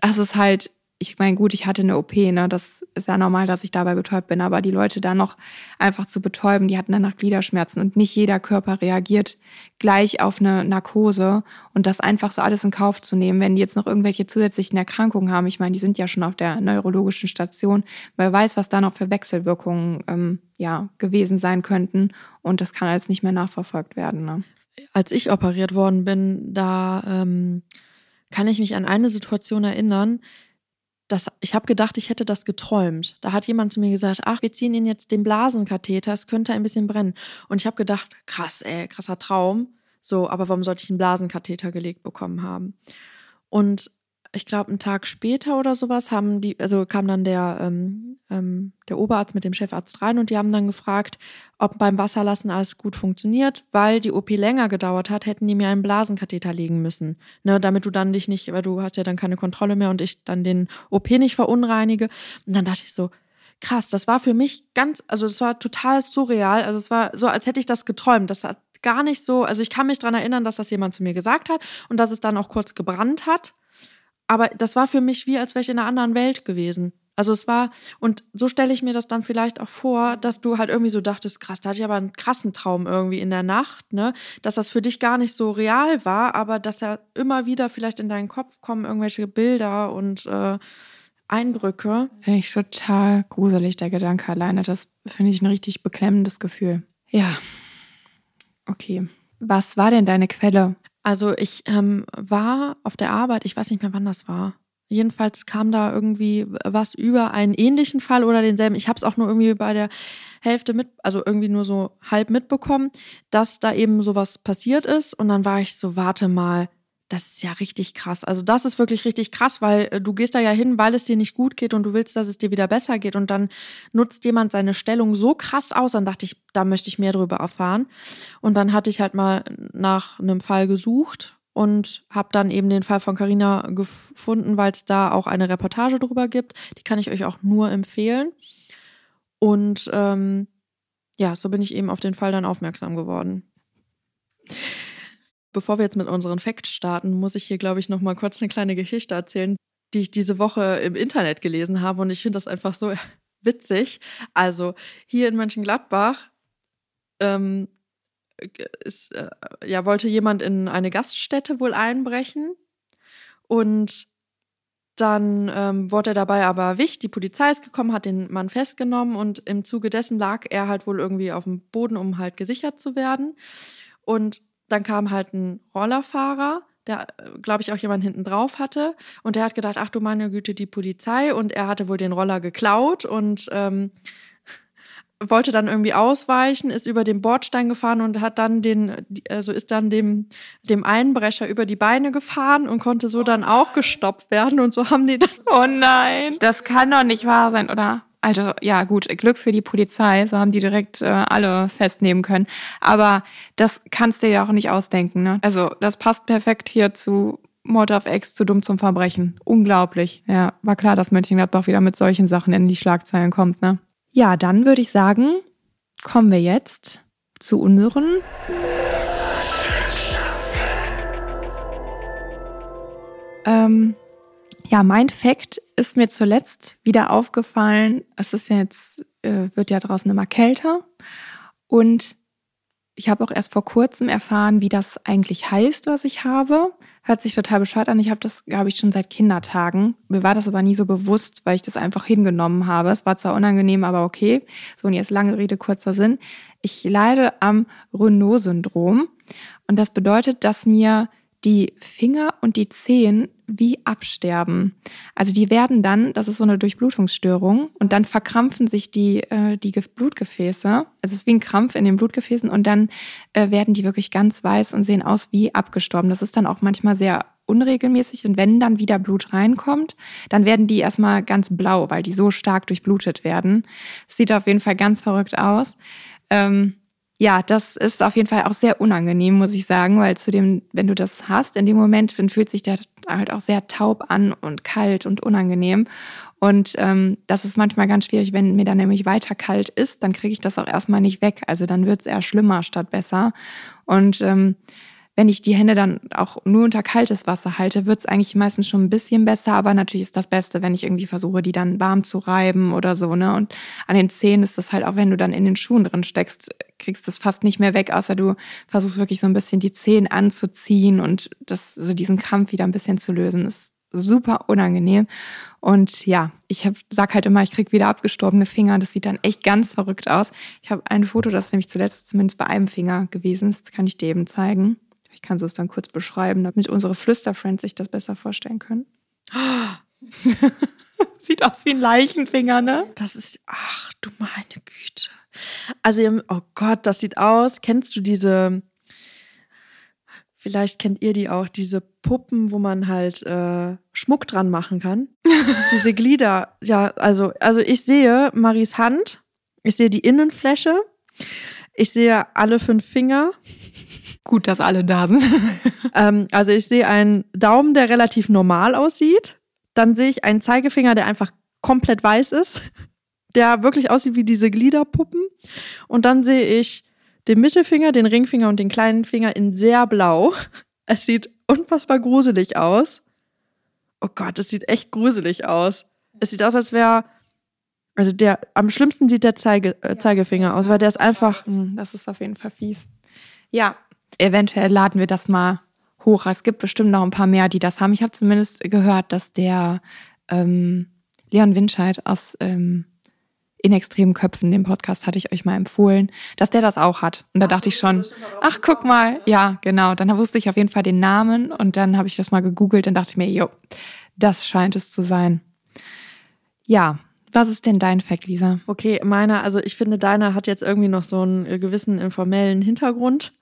das ist halt ich meine, gut, ich hatte eine OP, ne? Das ist ja normal, dass ich dabei betäubt bin, aber die Leute da noch einfach zu betäuben, die hatten danach Gliederschmerzen und nicht jeder Körper reagiert gleich auf eine Narkose und das einfach so alles in Kauf zu nehmen, wenn die jetzt noch irgendwelche zusätzlichen Erkrankungen haben. Ich meine, die sind ja schon auf der neurologischen Station, wer weiß, was da noch für Wechselwirkungen ähm, ja gewesen sein könnten und das kann alles nicht mehr nachverfolgt werden. Ne? Als ich operiert worden bin, da ähm, kann ich mich an eine Situation erinnern das, ich habe gedacht, ich hätte das geträumt. Da hat jemand zu mir gesagt, ach, wir ziehen Ihnen jetzt den Blasenkatheter, es könnte ein bisschen brennen. Und ich habe gedacht, krass, ey, krasser Traum. So, aber warum sollte ich einen Blasenkatheter gelegt bekommen haben? Und ich glaube, einen Tag später oder sowas haben die, also kam dann der, ähm, ähm, der Oberarzt mit dem Chefarzt rein und die haben dann gefragt, ob beim Wasserlassen alles gut funktioniert, weil die OP länger gedauert hat, hätten die mir einen Blasenkatheter legen müssen. Ne, damit du dann dich nicht, weil du hast ja dann keine Kontrolle mehr und ich dann den OP nicht verunreinige. Und dann dachte ich so, krass, das war für mich ganz, also es war total surreal. Also es war so, als hätte ich das geträumt. Das hat gar nicht so, also ich kann mich dran erinnern, dass das jemand zu mir gesagt hat und dass es dann auch kurz gebrannt hat aber das war für mich wie, als wäre ich in einer anderen Welt gewesen. Also es war, und so stelle ich mir das dann vielleicht auch vor, dass du halt irgendwie so dachtest, krass, da hatte ich aber einen krassen Traum irgendwie in der Nacht, ne? Dass das für dich gar nicht so real war, aber dass ja immer wieder vielleicht in deinen Kopf kommen irgendwelche Bilder und äh, Eindrücke. Finde ich total gruselig, der Gedanke alleine. Das finde ich ein richtig beklemmendes Gefühl. Ja. Okay. Was war denn deine Quelle? Also ich ähm, war auf der Arbeit, ich weiß nicht mehr, wann das war. Jedenfalls kam da irgendwie was über einen ähnlichen Fall oder denselben. Ich habe es auch nur irgendwie bei der Hälfte mit, also irgendwie nur so halb mitbekommen, dass da eben sowas passiert ist. Und dann war ich so, warte mal, das ist ja richtig krass. Also das ist wirklich richtig krass, weil äh, du gehst da ja hin, weil es dir nicht gut geht und du willst, dass es dir wieder besser geht und dann nutzt jemand seine Stellung so krass aus, dann dachte ich, da möchte ich mehr darüber erfahren. Und dann hatte ich halt mal nach einem Fall gesucht und habe dann eben den Fall von Carina gefunden, weil es da auch eine Reportage drüber gibt. Die kann ich euch auch nur empfehlen. Und ähm, ja, so bin ich eben auf den Fall dann aufmerksam geworden. Bevor wir jetzt mit unseren Facts starten, muss ich hier, glaube ich, noch mal kurz eine kleine Geschichte erzählen, die ich diese Woche im Internet gelesen habe und ich finde das einfach so witzig. Also hier in Mönchengladbach ähm, ist, äh, ja, wollte jemand in eine Gaststätte wohl einbrechen und dann ähm, wurde er dabei aber erwischt. Die Polizei ist gekommen, hat den Mann festgenommen und im Zuge dessen lag er halt wohl irgendwie auf dem Boden, um halt gesichert zu werden. Und dann kam halt ein Rollerfahrer, der, glaube ich, auch jemand hinten drauf hatte. Und der hat gedacht, ach du meine Güte, die Polizei. Und er hatte wohl den Roller geklaut und ähm, wollte dann irgendwie ausweichen, ist über den Bordstein gefahren und hat dann den, also ist dann dem, dem Einbrecher über die Beine gefahren und konnte so dann auch gestoppt werden. Und so haben die dann. Oh nein, das kann doch nicht wahr sein, oder? Also ja, gut, Glück für die Polizei, so haben die direkt äh, alle festnehmen können. Aber das kannst du ja auch nicht ausdenken. Ne? Also das passt perfekt hier zu Mord auf Ex, zu dumm zum Verbrechen. Unglaublich. Ja, war klar, dass Mönchengladbach wieder mit solchen Sachen in die Schlagzeilen kommt. Ne? Ja, dann würde ich sagen, kommen wir jetzt zu unseren ähm, ja, mein Fact ist mir zuletzt wieder aufgefallen. Es ist jetzt, äh, wird ja draußen immer kälter. Und ich habe auch erst vor kurzem erfahren, wie das eigentlich heißt, was ich habe. Hört sich total bescheuert an. Ich habe das, glaube ich, schon seit Kindertagen. Mir war das aber nie so bewusst, weil ich das einfach hingenommen habe. Es war zwar unangenehm, aber okay. So, und jetzt lange Rede, kurzer Sinn. Ich leide am Renault-Syndrom. Und das bedeutet, dass mir die Finger und die Zehen wie absterben. Also die werden dann, das ist so eine Durchblutungsstörung, und dann verkrampfen sich die, äh, die Blutgefäße. Also es ist wie ein Krampf in den Blutgefäßen und dann äh, werden die wirklich ganz weiß und sehen aus wie abgestorben. Das ist dann auch manchmal sehr unregelmäßig und wenn dann wieder Blut reinkommt, dann werden die erstmal ganz blau, weil die so stark durchblutet werden. sieht auf jeden Fall ganz verrückt aus. Ähm, ja, das ist auf jeden Fall auch sehr unangenehm, muss ich sagen, weil zu dem, wenn du das hast, in dem Moment dann fühlt sich der halt auch sehr taub an und kalt und unangenehm. Und ähm, das ist manchmal ganz schwierig, wenn mir dann nämlich weiter kalt ist, dann kriege ich das auch erstmal nicht weg. Also dann wird es eher schlimmer statt besser. Und ähm, wenn ich die Hände dann auch nur unter kaltes Wasser halte, wird es eigentlich meistens schon ein bisschen besser, aber natürlich ist das Beste, wenn ich irgendwie versuche, die dann warm zu reiben oder so, ne? Und an den Zehen ist das halt auch, wenn du dann in den Schuhen drin steckst, kriegst du es fast nicht mehr weg, außer du versuchst wirklich so ein bisschen die Zehen anzuziehen und das, so diesen Krampf wieder ein bisschen zu lösen. ist super unangenehm. Und ja, ich hab, sag halt immer, ich krieg wieder abgestorbene Finger. Das sieht dann echt ganz verrückt aus. Ich habe ein Foto, das ist nämlich zuletzt zumindest bei einem Finger gewesen. Das kann ich dir eben zeigen. Ich kann es dann kurz beschreiben, damit unsere Flüsterfriends sich das besser vorstellen können. Sieht aus wie ein Leichenfinger, ne? Das ist, ach du meine Güte. Also, oh Gott, das sieht aus. Kennst du diese, vielleicht kennt ihr die auch, diese Puppen, wo man halt äh, Schmuck dran machen kann? diese Glieder. Ja, also, also ich sehe Maries Hand, ich sehe die Innenfläche, ich sehe alle fünf Finger. Gut, dass alle da sind. ähm, also ich sehe einen Daumen, der relativ normal aussieht. Dann sehe ich einen Zeigefinger, der einfach komplett weiß ist, der wirklich aussieht wie diese Gliederpuppen. Und dann sehe ich den Mittelfinger, den Ringfinger und den kleinen Finger in sehr blau. Es sieht unfassbar gruselig aus. Oh Gott, es sieht echt gruselig aus. Es sieht aus, als wäre also der am schlimmsten sieht der Zeige, äh, Zeigefinger aus, weil der ist einfach. Hm, das ist auf jeden Fall fies. Ja, eventuell laden wir das mal hoch. Es gibt bestimmt noch ein paar mehr, die das haben. Ich habe zumindest gehört, dass der ähm, Leon Winscheid aus ähm, in extremen Köpfen, den Podcast hatte ich euch mal empfohlen, dass der das auch hat. Und da ach, dachte ich schon, ach guck mal, ja genau. Dann wusste ich auf jeden Fall den Namen und dann habe ich das mal gegoogelt und dachte mir, jo, das scheint es zu sein. Ja, was ist denn dein Fact, Lisa? Okay, meiner, also ich finde, deiner hat jetzt irgendwie noch so einen gewissen informellen Hintergrund.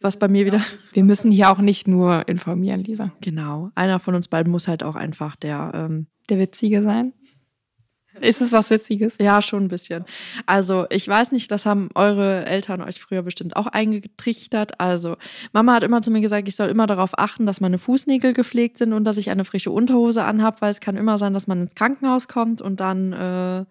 Was bei mir wieder. Wir müssen hier auch nicht nur informieren, Lisa. Genau. Einer von uns beiden muss halt auch einfach der. Ähm, Der Witzige sein. Ist es was Witziges? ja, schon ein bisschen. Also, ich weiß nicht, das haben eure Eltern euch früher bestimmt auch eingetrichtert. Also, Mama hat immer zu mir gesagt, ich soll immer darauf achten, dass meine Fußnägel gepflegt sind und dass ich eine frische Unterhose anhab, weil es kann immer sein, dass man ins Krankenhaus kommt und dann, äh,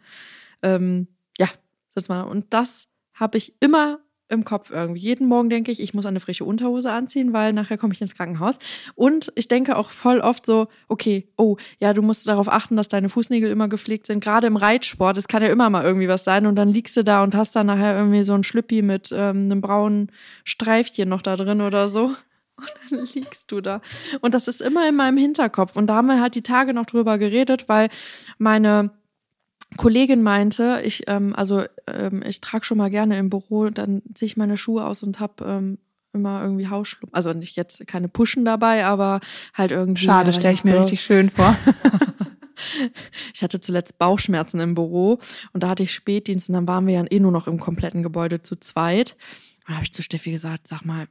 ähm, ja, sitzt man. Und das habe ich immer im Kopf irgendwie. Jeden Morgen denke ich, ich muss eine frische Unterhose anziehen, weil nachher komme ich ins Krankenhaus. Und ich denke auch voll oft so, okay, oh, ja, du musst darauf achten, dass deine Fußnägel immer gepflegt sind. Gerade im Reitsport, es kann ja immer mal irgendwie was sein. Und dann liegst du da und hast dann nachher irgendwie so ein Schlüppi mit ähm, einem braunen Streifchen noch da drin oder so. Und dann liegst du da. Und das ist immer in meinem Hinterkopf. Und da haben wir halt die Tage noch drüber geredet, weil meine Kollegin meinte, ich, ähm, also ähm, ich trage schon mal gerne im Büro, dann ziehe ich meine Schuhe aus und habe ähm, immer irgendwie Hausschluppen. Also nicht jetzt keine Puschen dabei, aber halt irgendwie. Schade, ja, stelle ich mir hab- richtig schön vor. Ich hatte zuletzt Bauchschmerzen im Büro und da hatte ich Spätdienst und dann waren wir ja eh nur noch im kompletten Gebäude zu zweit. Und da habe ich zu Steffi gesagt, sag mal,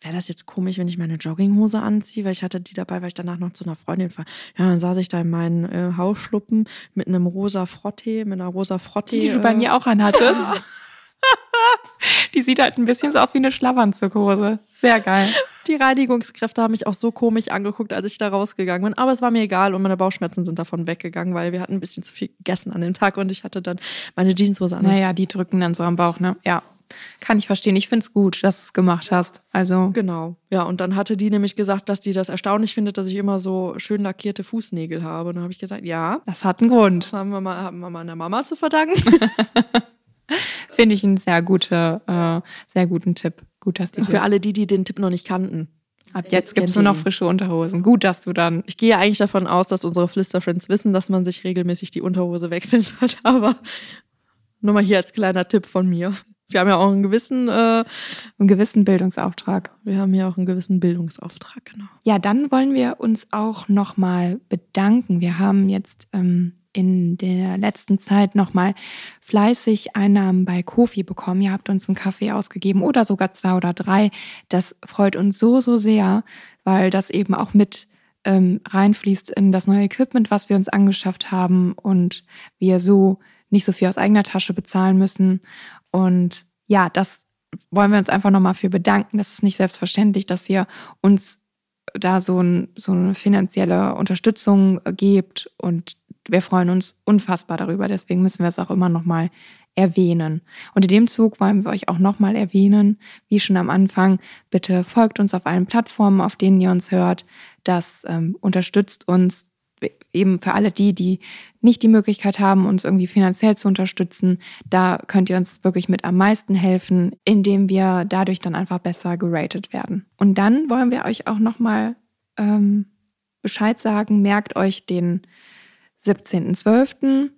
wäre das jetzt komisch, wenn ich meine Jogginghose anziehe, weil ich hatte die dabei, weil ich danach noch zu einer Freundin war. Ja, dann saß ich da in meinen äh, Hausschluppen mit einem rosa Frottee, mit einer rosa Frottee. Die du bei äh, mir auch anhattest. Die sieht halt ein bisschen so aus wie eine Schlafanzughose. Sehr geil. Die Reinigungskräfte haben mich auch so komisch angeguckt, als ich da rausgegangen bin. Aber es war mir egal und meine Bauchschmerzen sind davon weggegangen, weil wir hatten ein bisschen zu viel gegessen an dem Tag und ich hatte dann meine Jeanshose an. Naja, die drücken dann so am Bauch, ne? Ja. Kann ich verstehen. Ich find's gut, dass du es gemacht hast. Also, Genau. Ja, und dann hatte die nämlich gesagt, dass die das erstaunlich findet, dass ich immer so schön lackierte Fußnägel habe. Und dann habe ich gesagt, ja, das hat einen Grund. das haben wir, mal, haben wir meiner Mama zu verdanken. Finde ich einen sehr, gute, äh, sehr guten Tipp. Gut, dass die Für alle die, die den Tipp noch nicht kannten. Ab jetzt gibt's nur kennt noch frische Unterhosen. Gut, dass du dann. Ich gehe eigentlich davon aus, dass unsere Flister-Friends wissen, dass man sich regelmäßig die Unterhose wechseln sollte. Aber nur mal hier als kleiner Tipp von mir. Wir haben ja auch einen gewissen, äh, einen gewissen Bildungsauftrag. wir haben ja auch einen gewissen Bildungsauftrag, genau. Ja, dann wollen wir uns auch nochmal bedanken. Wir haben jetzt ähm, in der letzten Zeit nochmal fleißig Einnahmen bei Kofi bekommen. Ihr habt uns einen Kaffee ausgegeben oder sogar zwei oder drei. Das freut uns so, so sehr, weil das eben auch mit ähm, reinfließt in das neue Equipment, was wir uns angeschafft haben und wir so nicht so viel aus eigener Tasche bezahlen müssen. Und ja, das wollen wir uns einfach nochmal für bedanken. Das ist nicht selbstverständlich, dass ihr uns da so, ein, so eine finanzielle Unterstützung gebt und wir freuen uns unfassbar darüber. Deswegen müssen wir es auch immer nochmal erwähnen. Und in dem Zug wollen wir euch auch nochmal erwähnen, wie schon am Anfang, bitte folgt uns auf allen Plattformen, auf denen ihr uns hört. Das ähm, unterstützt uns eben für alle die, die nicht die Möglichkeit haben, uns irgendwie finanziell zu unterstützen. Da könnt ihr uns wirklich mit am meisten helfen, indem wir dadurch dann einfach besser geratet werden. Und dann wollen wir euch auch nochmal ähm, Bescheid sagen. Merkt euch den 17.12.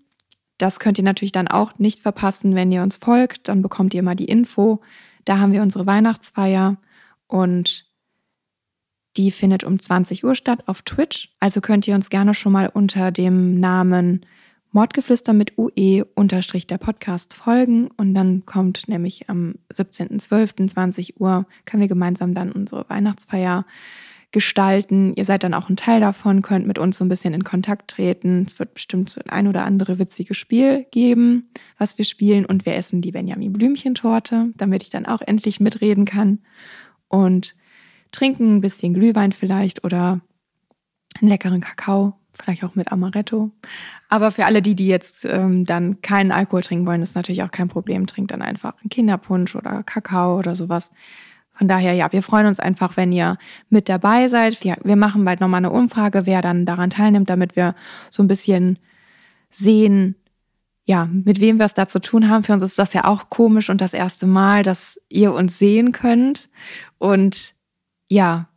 Das könnt ihr natürlich dann auch nicht verpassen, wenn ihr uns folgt. Dann bekommt ihr immer die Info. Da haben wir unsere Weihnachtsfeier und die findet um 20 Uhr statt auf Twitch. Also könnt ihr uns gerne schon mal unter dem Namen Mordgeflüster mit UE unterstrich der Podcast folgen und dann kommt nämlich am 17.12.20 Uhr können wir gemeinsam dann unsere Weihnachtsfeier gestalten. Ihr seid dann auch ein Teil davon, könnt mit uns so ein bisschen in Kontakt treten. Es wird bestimmt ein oder andere witzige Spiel geben, was wir spielen und wir essen die Benjamin Blümchentorte, damit ich dann auch endlich mitreden kann und trinken ein bisschen Glühwein vielleicht oder einen leckeren Kakao, vielleicht auch mit Amaretto. Aber für alle die, die jetzt ähm, dann keinen Alkohol trinken wollen, ist natürlich auch kein Problem. Trinkt dann einfach einen Kinderpunsch oder Kakao oder sowas. Von daher, ja, wir freuen uns einfach, wenn ihr mit dabei seid. Wir, wir machen bald nochmal eine Umfrage, wer dann daran teilnimmt, damit wir so ein bisschen sehen, ja, mit wem wir es da zu tun haben. Für uns ist das ja auch komisch und das erste Mal, dass ihr uns sehen könnt. Und ja,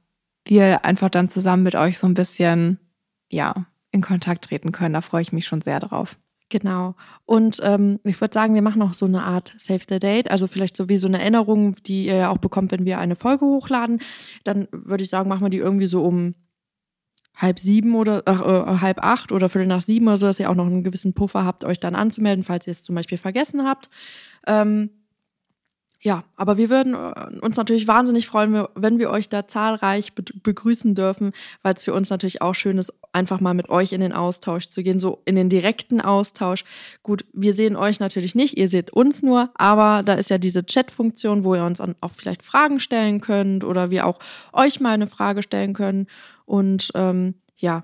wir einfach dann zusammen mit euch so ein bisschen, ja, in Kontakt treten können. Da freue ich mich schon sehr drauf. Genau. Und ähm, ich würde sagen, wir machen noch so eine Art Save the Date, also vielleicht so wie so eine Erinnerung, die ihr ja auch bekommt, wenn wir eine Folge hochladen. Dann würde ich sagen, machen wir die irgendwie so um halb sieben oder ach, äh, halb acht oder viertel nach sieben oder so, dass ihr auch noch einen gewissen Puffer habt, euch dann anzumelden, falls ihr es zum Beispiel vergessen habt. Ähm, Ja, aber wir würden äh, uns natürlich wahnsinnig freuen, wenn wir euch da zahlreich begrüßen dürfen, weil es für uns natürlich auch schön ist, einfach mal mit euch in den Austausch zu gehen, so in den direkten Austausch. Gut, wir sehen euch natürlich nicht, ihr seht uns nur, aber da ist ja diese Chat-Funktion, wo ihr uns auch vielleicht Fragen stellen könnt oder wir auch euch mal eine Frage stellen können. Und ähm, ja,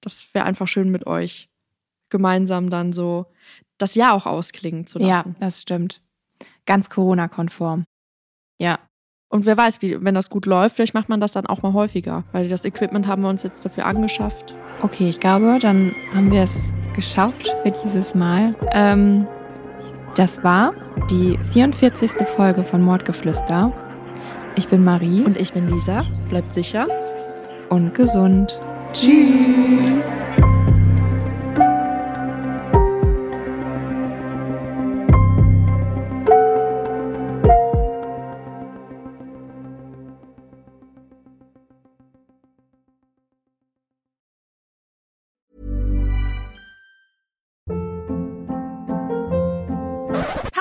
das wäre einfach schön mit euch gemeinsam dann so das Jahr auch ausklingen zu lassen. Ja, das stimmt. Ganz Corona-konform. Ja. Und wer weiß, wie, wenn das gut läuft, vielleicht macht man das dann auch mal häufiger, weil das Equipment haben wir uns jetzt dafür angeschafft. Okay, ich glaube, dann haben wir es geschafft für dieses Mal. Ähm, das war die 44. Folge von Mordgeflüster. Ich bin Marie. Und ich bin Lisa. Bleibt sicher. Und gesund. Tschüss.